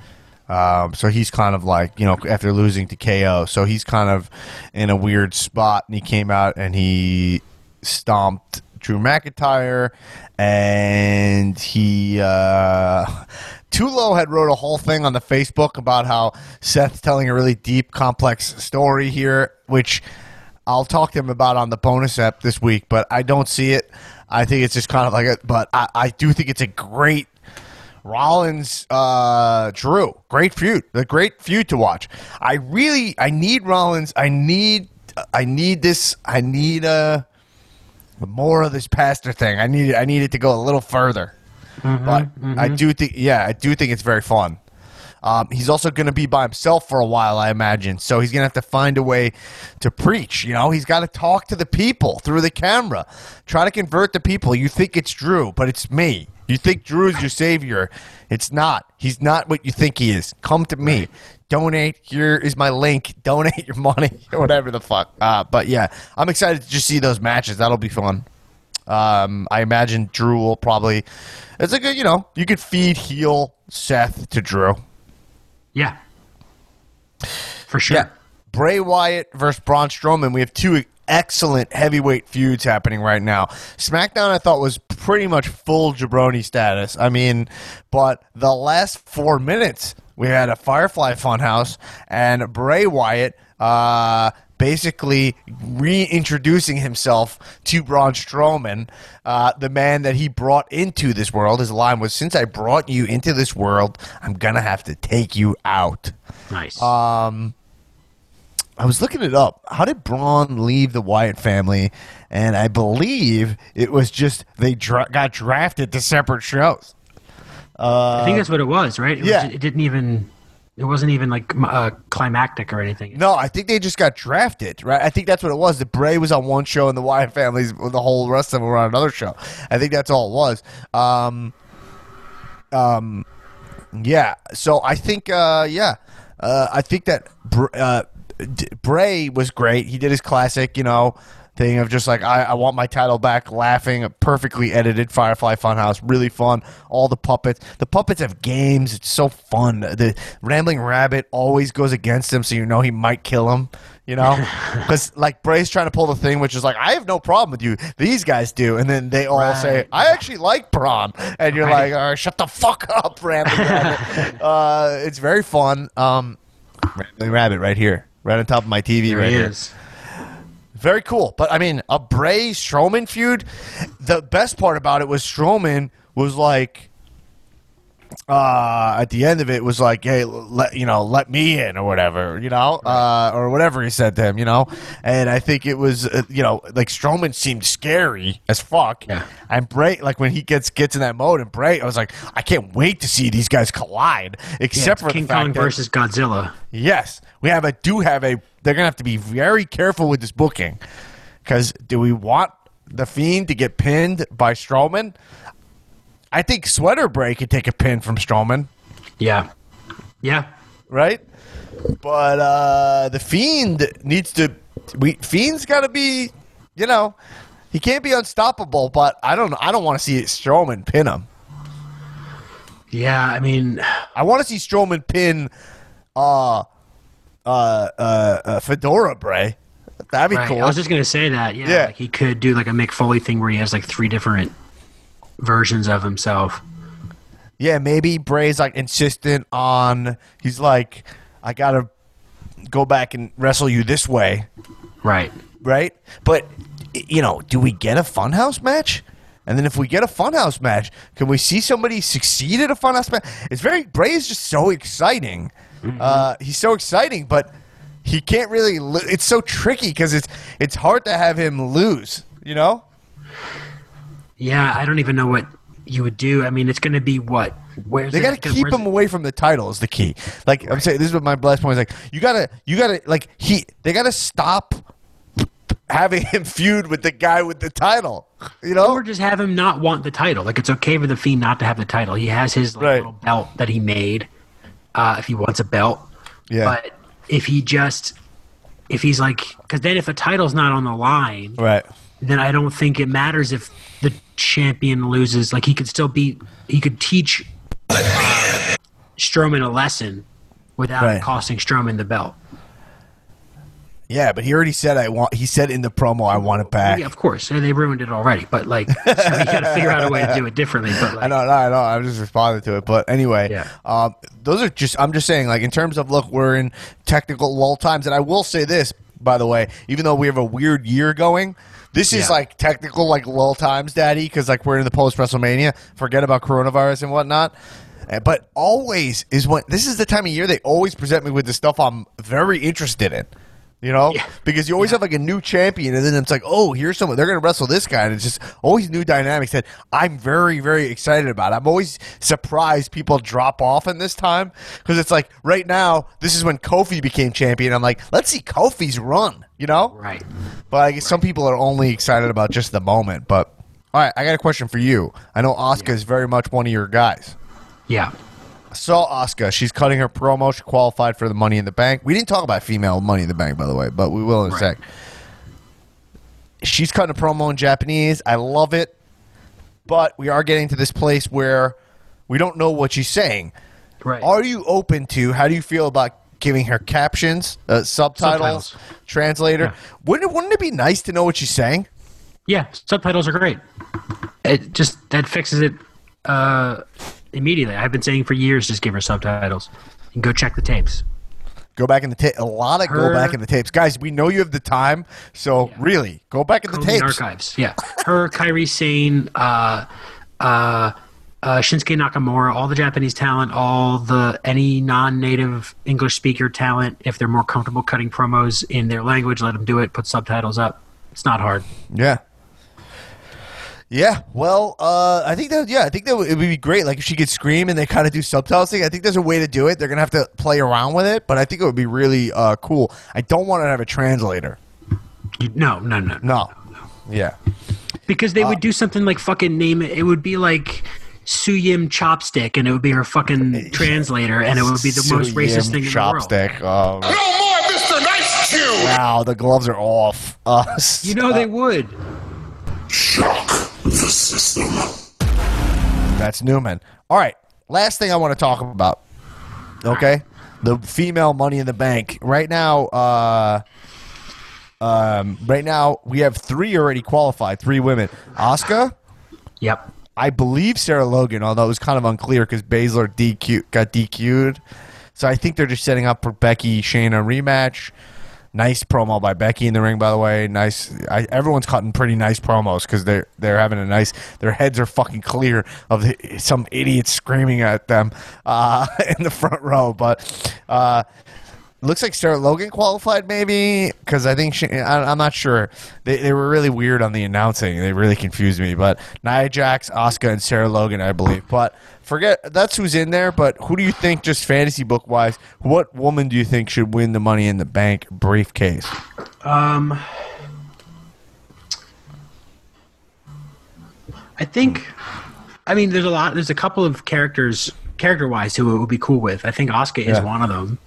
Speaker 1: Um, so he's kind of like, you know, after losing to KO, so he's kind of in a weird spot, and he came out and he stomped Drew McIntyre, and he uh, Tulo had wrote a whole thing on the Facebook about how Seth's telling a really deep, complex story here, which I'll talk to him about on the bonus app this week, but I don't see it. I think it's just kind of like a, but I, I do think it's a great Rollins, uh, Drew, great feud, The great feud to watch. I really, I need Rollins. I need, I need this. I need uh, more of this pastor thing. I need, I need it to go a little further. but I do think, yeah, I do think it's very fun. Um, he's also going to be by himself for a while, I imagine. So he's going to have to find a way to preach. You know, he's got to talk to the people through the camera, try to convert the people. You think it's Drew, but it's me. You think Drew is your savior. It's not. He's not what you think he is. Come to me. Donate. Here is my link. Donate your money or whatever the fuck. Uh, but yeah, I'm excited to just see those matches. That'll be fun. Um, I imagine Drew will probably. It's a good, you know, you could feed heel Seth to Drew.
Speaker 5: Yeah. For sure.
Speaker 1: Yeah. Bray Wyatt versus Braun Strowman. We have two excellent heavyweight feuds happening right now. SmackDown, I thought, was pretty much full jabroni status. I mean, but the last four minutes, we had a Firefly Funhouse and Bray Wyatt. Uh, basically reintroducing himself to Braun Strowman, uh, the man that he brought into this world. His line was, "Since I brought you into this world, I'm gonna have to take you out."
Speaker 5: Nice.
Speaker 1: Um, I was looking it up. How did Braun leave the Wyatt family? And I believe it was just they dra- got drafted to separate shows.
Speaker 5: I think that's what it was, right? It
Speaker 1: uh, yeah.
Speaker 5: Was, it didn't even. It wasn't even like uh, climactic or anything.
Speaker 1: No, I think they just got drafted, right? I think that's what it was. The Bray was on one show and the Wyatt families, the whole rest of them were on another show. I think that's all it was. Um, um, yeah. So I think, uh, yeah, uh, I think that Br- uh, Bray was great. He did his classic, you know, thing of just like I, I want my title back, laughing, perfectly edited Firefly Funhouse, really fun. All the puppets, the puppets have games. It's so fun. The Rambling Rabbit always goes against him, so you know he might kill him. You know, because like Bray's trying to pull the thing, which is like I have no problem with you. These guys do, and then they all say I actually like Braun, and you're
Speaker 5: Right.
Speaker 1: like, all right, shut the fuck up, Rambling Rabbit. uh, it's very fun. Um, Rambling Rabbit right here, right on top of my TV,
Speaker 5: there
Speaker 1: right
Speaker 5: he
Speaker 1: here.
Speaker 5: is.
Speaker 1: Very cool. But I mean, a Bray Strowman feud. The best part about it was Strowman was like, uh, at the end of it was like, hey, let you know, let me in or whatever, you know, uh, or whatever he said to him, you know. And I think it was, uh, you know, like Strowman seemed scary as fuck.
Speaker 5: Yeah.
Speaker 1: And Bray, like when he gets gets in that mode, and Bray, I was like, I can't wait to see these guys collide. Except
Speaker 5: it's
Speaker 1: for
Speaker 5: King Kong
Speaker 1: that-
Speaker 5: versus Godzilla.
Speaker 1: Yes, we have a do have a. They're gonna have to be very careful with this booking, because do we want the Fiend to get pinned by Strowman? I think Sweater Bray could take a pin from Strowman,
Speaker 5: Yeah. Yeah.
Speaker 1: right? But uh the Fiend needs to. We Fiend's got to be, you know, he can't be unstoppable. But I don't. I don't want to see Strowman pin him.
Speaker 5: Yeah. I mean,
Speaker 1: I want to see Strowman pin, uh, uh, uh, uh Fedora Bray. That'd be
Speaker 5: right.
Speaker 1: cool.
Speaker 5: I was just gonna say that. Yeah.
Speaker 1: Yeah.
Speaker 5: Like he could do like a Mick Foley thing where he has like three different versions of himself.
Speaker 1: Yeah, maybe Bray's like insistent on. He's like, I gotta go back and wrestle you this way,
Speaker 5: Right.
Speaker 1: right? But you know, do we get a funhouse match? And then if we get a funhouse match, can we see somebody succeed at a funhouse match? It's very Bray is just so exciting. Uh, he's so exciting, but he can't really. Lo- it's so tricky because it's it's hard to have him lose. You know?
Speaker 5: Yeah. I don't even know what you would do. I mean, it's gonna be what? Where's
Speaker 1: They got to keep him
Speaker 5: it-
Speaker 1: away from the title is the key. Like I'm saying, this is what my last point is like. You gotta, you gotta, like he, they gotta stop having him feud with the guy with the title. You know?
Speaker 5: Or just have him not want the title. Like it's okay for the Fiend not to have the title. He has his like,
Speaker 1: Right.
Speaker 5: little belt that he made. Uh, if he wants a belt,
Speaker 1: Yeah.
Speaker 5: But if he just, if he's like, because then if a title's not on the line,
Speaker 1: right.
Speaker 5: then I don't think it matters if the champion loses. Like he could still be, he could teach uh, Strowman a lesson without
Speaker 1: Right.
Speaker 5: costing Strowman the belt.
Speaker 1: Yeah, but he already said I want. He said in the promo, I want it back.
Speaker 5: Yeah, of course, and they ruined it already. But like, so you got to figure out a way to do it differently. But like,
Speaker 1: I know, no, I know. I'm just responding to it, but anyway,
Speaker 5: Yeah.
Speaker 1: um, those are just. I'm just saying, like in terms of look, we're in technical lull times, and I will say this, by the way, even though we have a weird year going, this is
Speaker 5: Yeah.
Speaker 1: like technical like lull times, Daddy, because like we're in the post WrestleMania. Forget about coronavirus and whatnot. Uh, But always is when this is the time of year they always present me with the stuff I'm very interested in. You know,
Speaker 5: Yeah.
Speaker 1: because you always have like a new champion, and then it's like, oh, here's someone they're going to wrestle this guy, and it's just always new dynamics that I'm very, very excited about. I'm always surprised people drop off in this time because it's like right now, this is when Kofi became champion. I'm like, let's see Kofi's run, you know?
Speaker 5: right?
Speaker 1: But I guess some people are only excited about just the moment. But all right, I got a question for you. I know Asuka is very much one of your guys.
Speaker 5: Yeah,
Speaker 1: Saw Asuka. She's cutting her promo. She qualified for the Money in the Bank. We didn't talk about female Money in the Bank, by the way, but we will in a
Speaker 5: Right.
Speaker 1: sec. She's cutting a promo in Japanese. I love it. But we are getting to this place where we don't know what she's saying.
Speaker 5: Right.
Speaker 1: Are you open to? How do you feel about giving her captions, uh, subtitles,
Speaker 5: Subtitles.
Speaker 1: translator?
Speaker 5: Yeah.
Speaker 1: Wouldn't it, Wouldn't it be nice to know what she's saying?
Speaker 5: Yeah, subtitles are great. It just that fixes it uh, immediately. I've been saying for years, just give her subtitles and go check the tapes.
Speaker 1: Go back in the tape. A lot of go back in the tapes, guys. We know you have the time, so really go back in the tapes.
Speaker 5: archives. Yeah, her, Kairi Sane, uh, uh, uh, Shinsuke Nakamura, all the Japanese talent, all the any non-native English speaker talent. If they're more comfortable cutting promos in their language, let them do it. Put subtitles up. It's not hard.
Speaker 1: Yeah. Yeah, well, uh, I think that yeah, I think that would, it would be great. Like if she could scream and they kind of do subtitles thing. I think there's a way to do it. They're gonna have to play around with it, but I think it would be really uh, cool. I don't want to have a translator.
Speaker 5: You, no, no, no,
Speaker 1: No. Yeah.
Speaker 5: Because
Speaker 1: Uh,
Speaker 5: they would do something like fucking name it. It would be like Suyim Chopstick, and it would be her fucking translator, and it would be the most racist thing in the world.
Speaker 1: chopstick. Oh,
Speaker 3: No more Mr. Nice Chew!
Speaker 1: wow, the gloves are off. Uh,
Speaker 5: You know they would.
Speaker 1: That's Newman. All right. Last thing I want to talk about. Okay. The female money in the bank. Right now, uh um right now we have three already qualified, three women. Asuka,
Speaker 5: Yep.
Speaker 1: I believe Sarah Logan, although it was kind of unclear because Baszler DQ got DQ'd. So I think they're just setting up for Becky Shayna rematch. Nice promo by Becky in the ring, by the way. Nice. I, everyone's cutting pretty nice promos because they're they're having a nice. Their heads are fucking clear of the, some idiot screaming at them uh, in the front row. But uh, looks like Sarah Logan qualified, maybe because I think she, I, I'm not sure. They, they were really weird on the announcing. They really confused me. But Nia Jax, Asuka, and Sarah Logan, I believe. But forget that's who's in there. But who do you think, just fantasy book wise, what woman do you think should win the Money in the Bank briefcase?
Speaker 5: Um, I think. I mean, there's a lot. There's a couple of characters, character-wise, who it would be cool with. I think Asuka is one of them.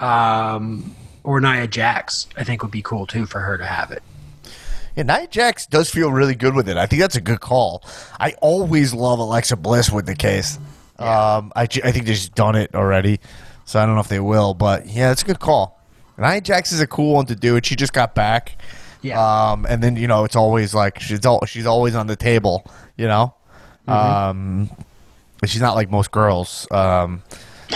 Speaker 5: Um, or Nia Jax, I think would be cool too for her to have it.
Speaker 1: Yeah, Nia Jax does feel really good with it. I think that's a good call. I always love Alexa Bliss with the case. Um, I, I think they've done it already, so I don't know if they will. But yeah, it's a good call. Nia Jax is a cool one to do it. She just got back.
Speaker 5: Yeah.
Speaker 1: Um, and then you know it's always like she's all, she's always on the table. You know. Um, but she's not like most girls. Um,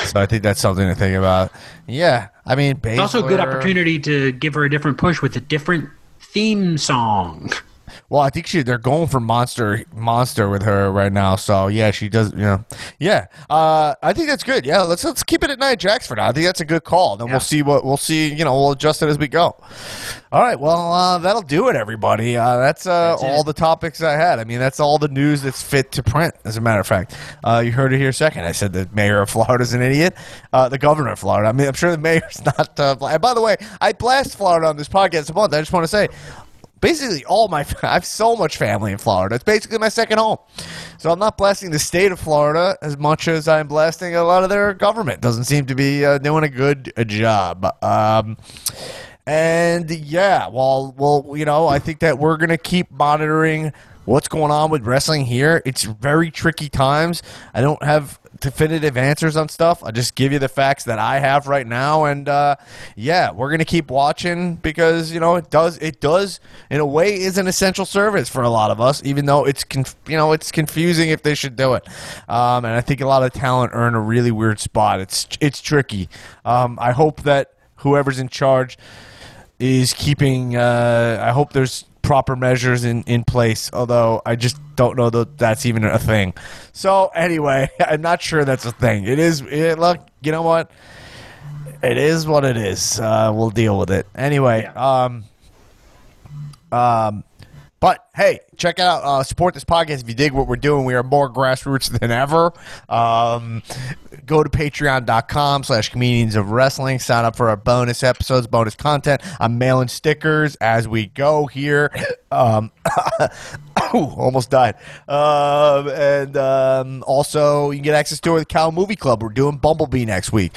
Speaker 1: so I think that's something to think about. Yeah, I mean,
Speaker 5: It's also a good opportunity to give her a different push with a different theme song.
Speaker 1: Well, I think she they're going for monster monster with her right now. So yeah, she does. You know, yeah. Uh, I think that's good. Yeah, let's let's keep it at Nia Jax for now. I think that's a good call. Then
Speaker 5: Yeah.
Speaker 1: we'll see what we'll see. You know, we'll adjust it as we go. All right. Well, uh, that'll do it, everybody. Uh, that's, uh,
Speaker 5: That's it.
Speaker 1: all the topics I had. I mean, that's all the news that's fit to print. As a matter of fact, uh, you heard it here second. I said the mayor of Florida is an idiot. Uh, the governor of Florida. I mean, I'm sure the mayor's not. Uh, and by the way, I blast Florida on this podcast a month. I just want to say basically all my I have so much family in Florida. It's basically my second home. So I'm not blasting the state of Florida as much as I'm blasting a lot of their government. Doesn't seem to be uh, doing a good uh, job. Um, and yeah, well, well, you know, I think that we're gonna keep monitoring what's going on with wrestling here. It's very tricky times. I don't have definitive answers on stuff. I just give you the facts that I have right now, and uh, yeah, we're gonna keep watching because you know it does it does in a way is an essential service for a lot of us, even though it's conf- you know it's confusing if they should do it. Um, and I think a lot of talent are in a really weird spot. It's it's tricky. Um, I hope that whoever's in charge is keeping. Uh, I hope there's proper measures in, in place. Although I just don't know that that's even a thing. So anyway, I'm not sure that's a thing. It is. It, look, you know what? It is what it is. Uh, we'll deal with it anyway. Um. Um. But hey, check out uh, support this podcast if you dig what we're doing. We are more grassroots than ever. Um, go to patreon.com slash comedians of wrestling. Sign up for our bonus episodes, bonus content. I'm mailing stickers as we go here. Um, Ooh, almost died. Um, and um, also, you can get access to it with Cow Movie Club. We're doing Bumblebee next week.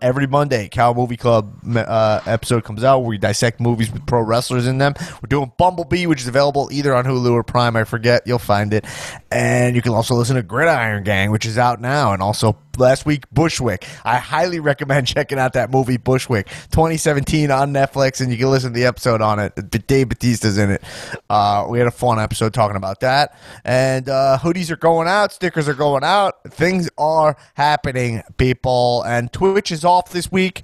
Speaker 1: Every Monday, Cow Movie Club uh, episode comes out where we dissect movies with pro wrestlers in them. We're doing Bumblebee, which is available either on Hulu or Prime. I forget. You'll find it. And you can also listen to Gridiron Gang, which is out now, and also last week, Bushwick. I highly recommend checking out that movie, Bushwick, 2017 on Netflix, and you can listen to the episode on it. Dave Batista's in it. Uh, we had a fun episode talking about that. And uh, hoodies are going out, stickers are going out. Things are happening, people. And Twitch is off this week.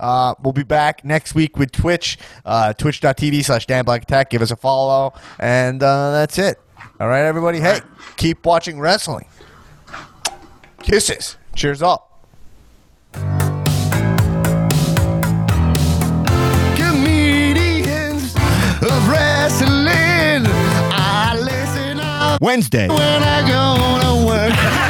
Speaker 1: Uh, we'll be back next week with Twitch, uh, twitch.tv slash Dan Black Attack. Give us a follow. And uh, that's it. All right, everybody. Hey, keep watching wrestling. Kisses. Cheers up.
Speaker 2: comedians of wrestling. I listen up
Speaker 7: Wednesday.
Speaker 2: when I go to work.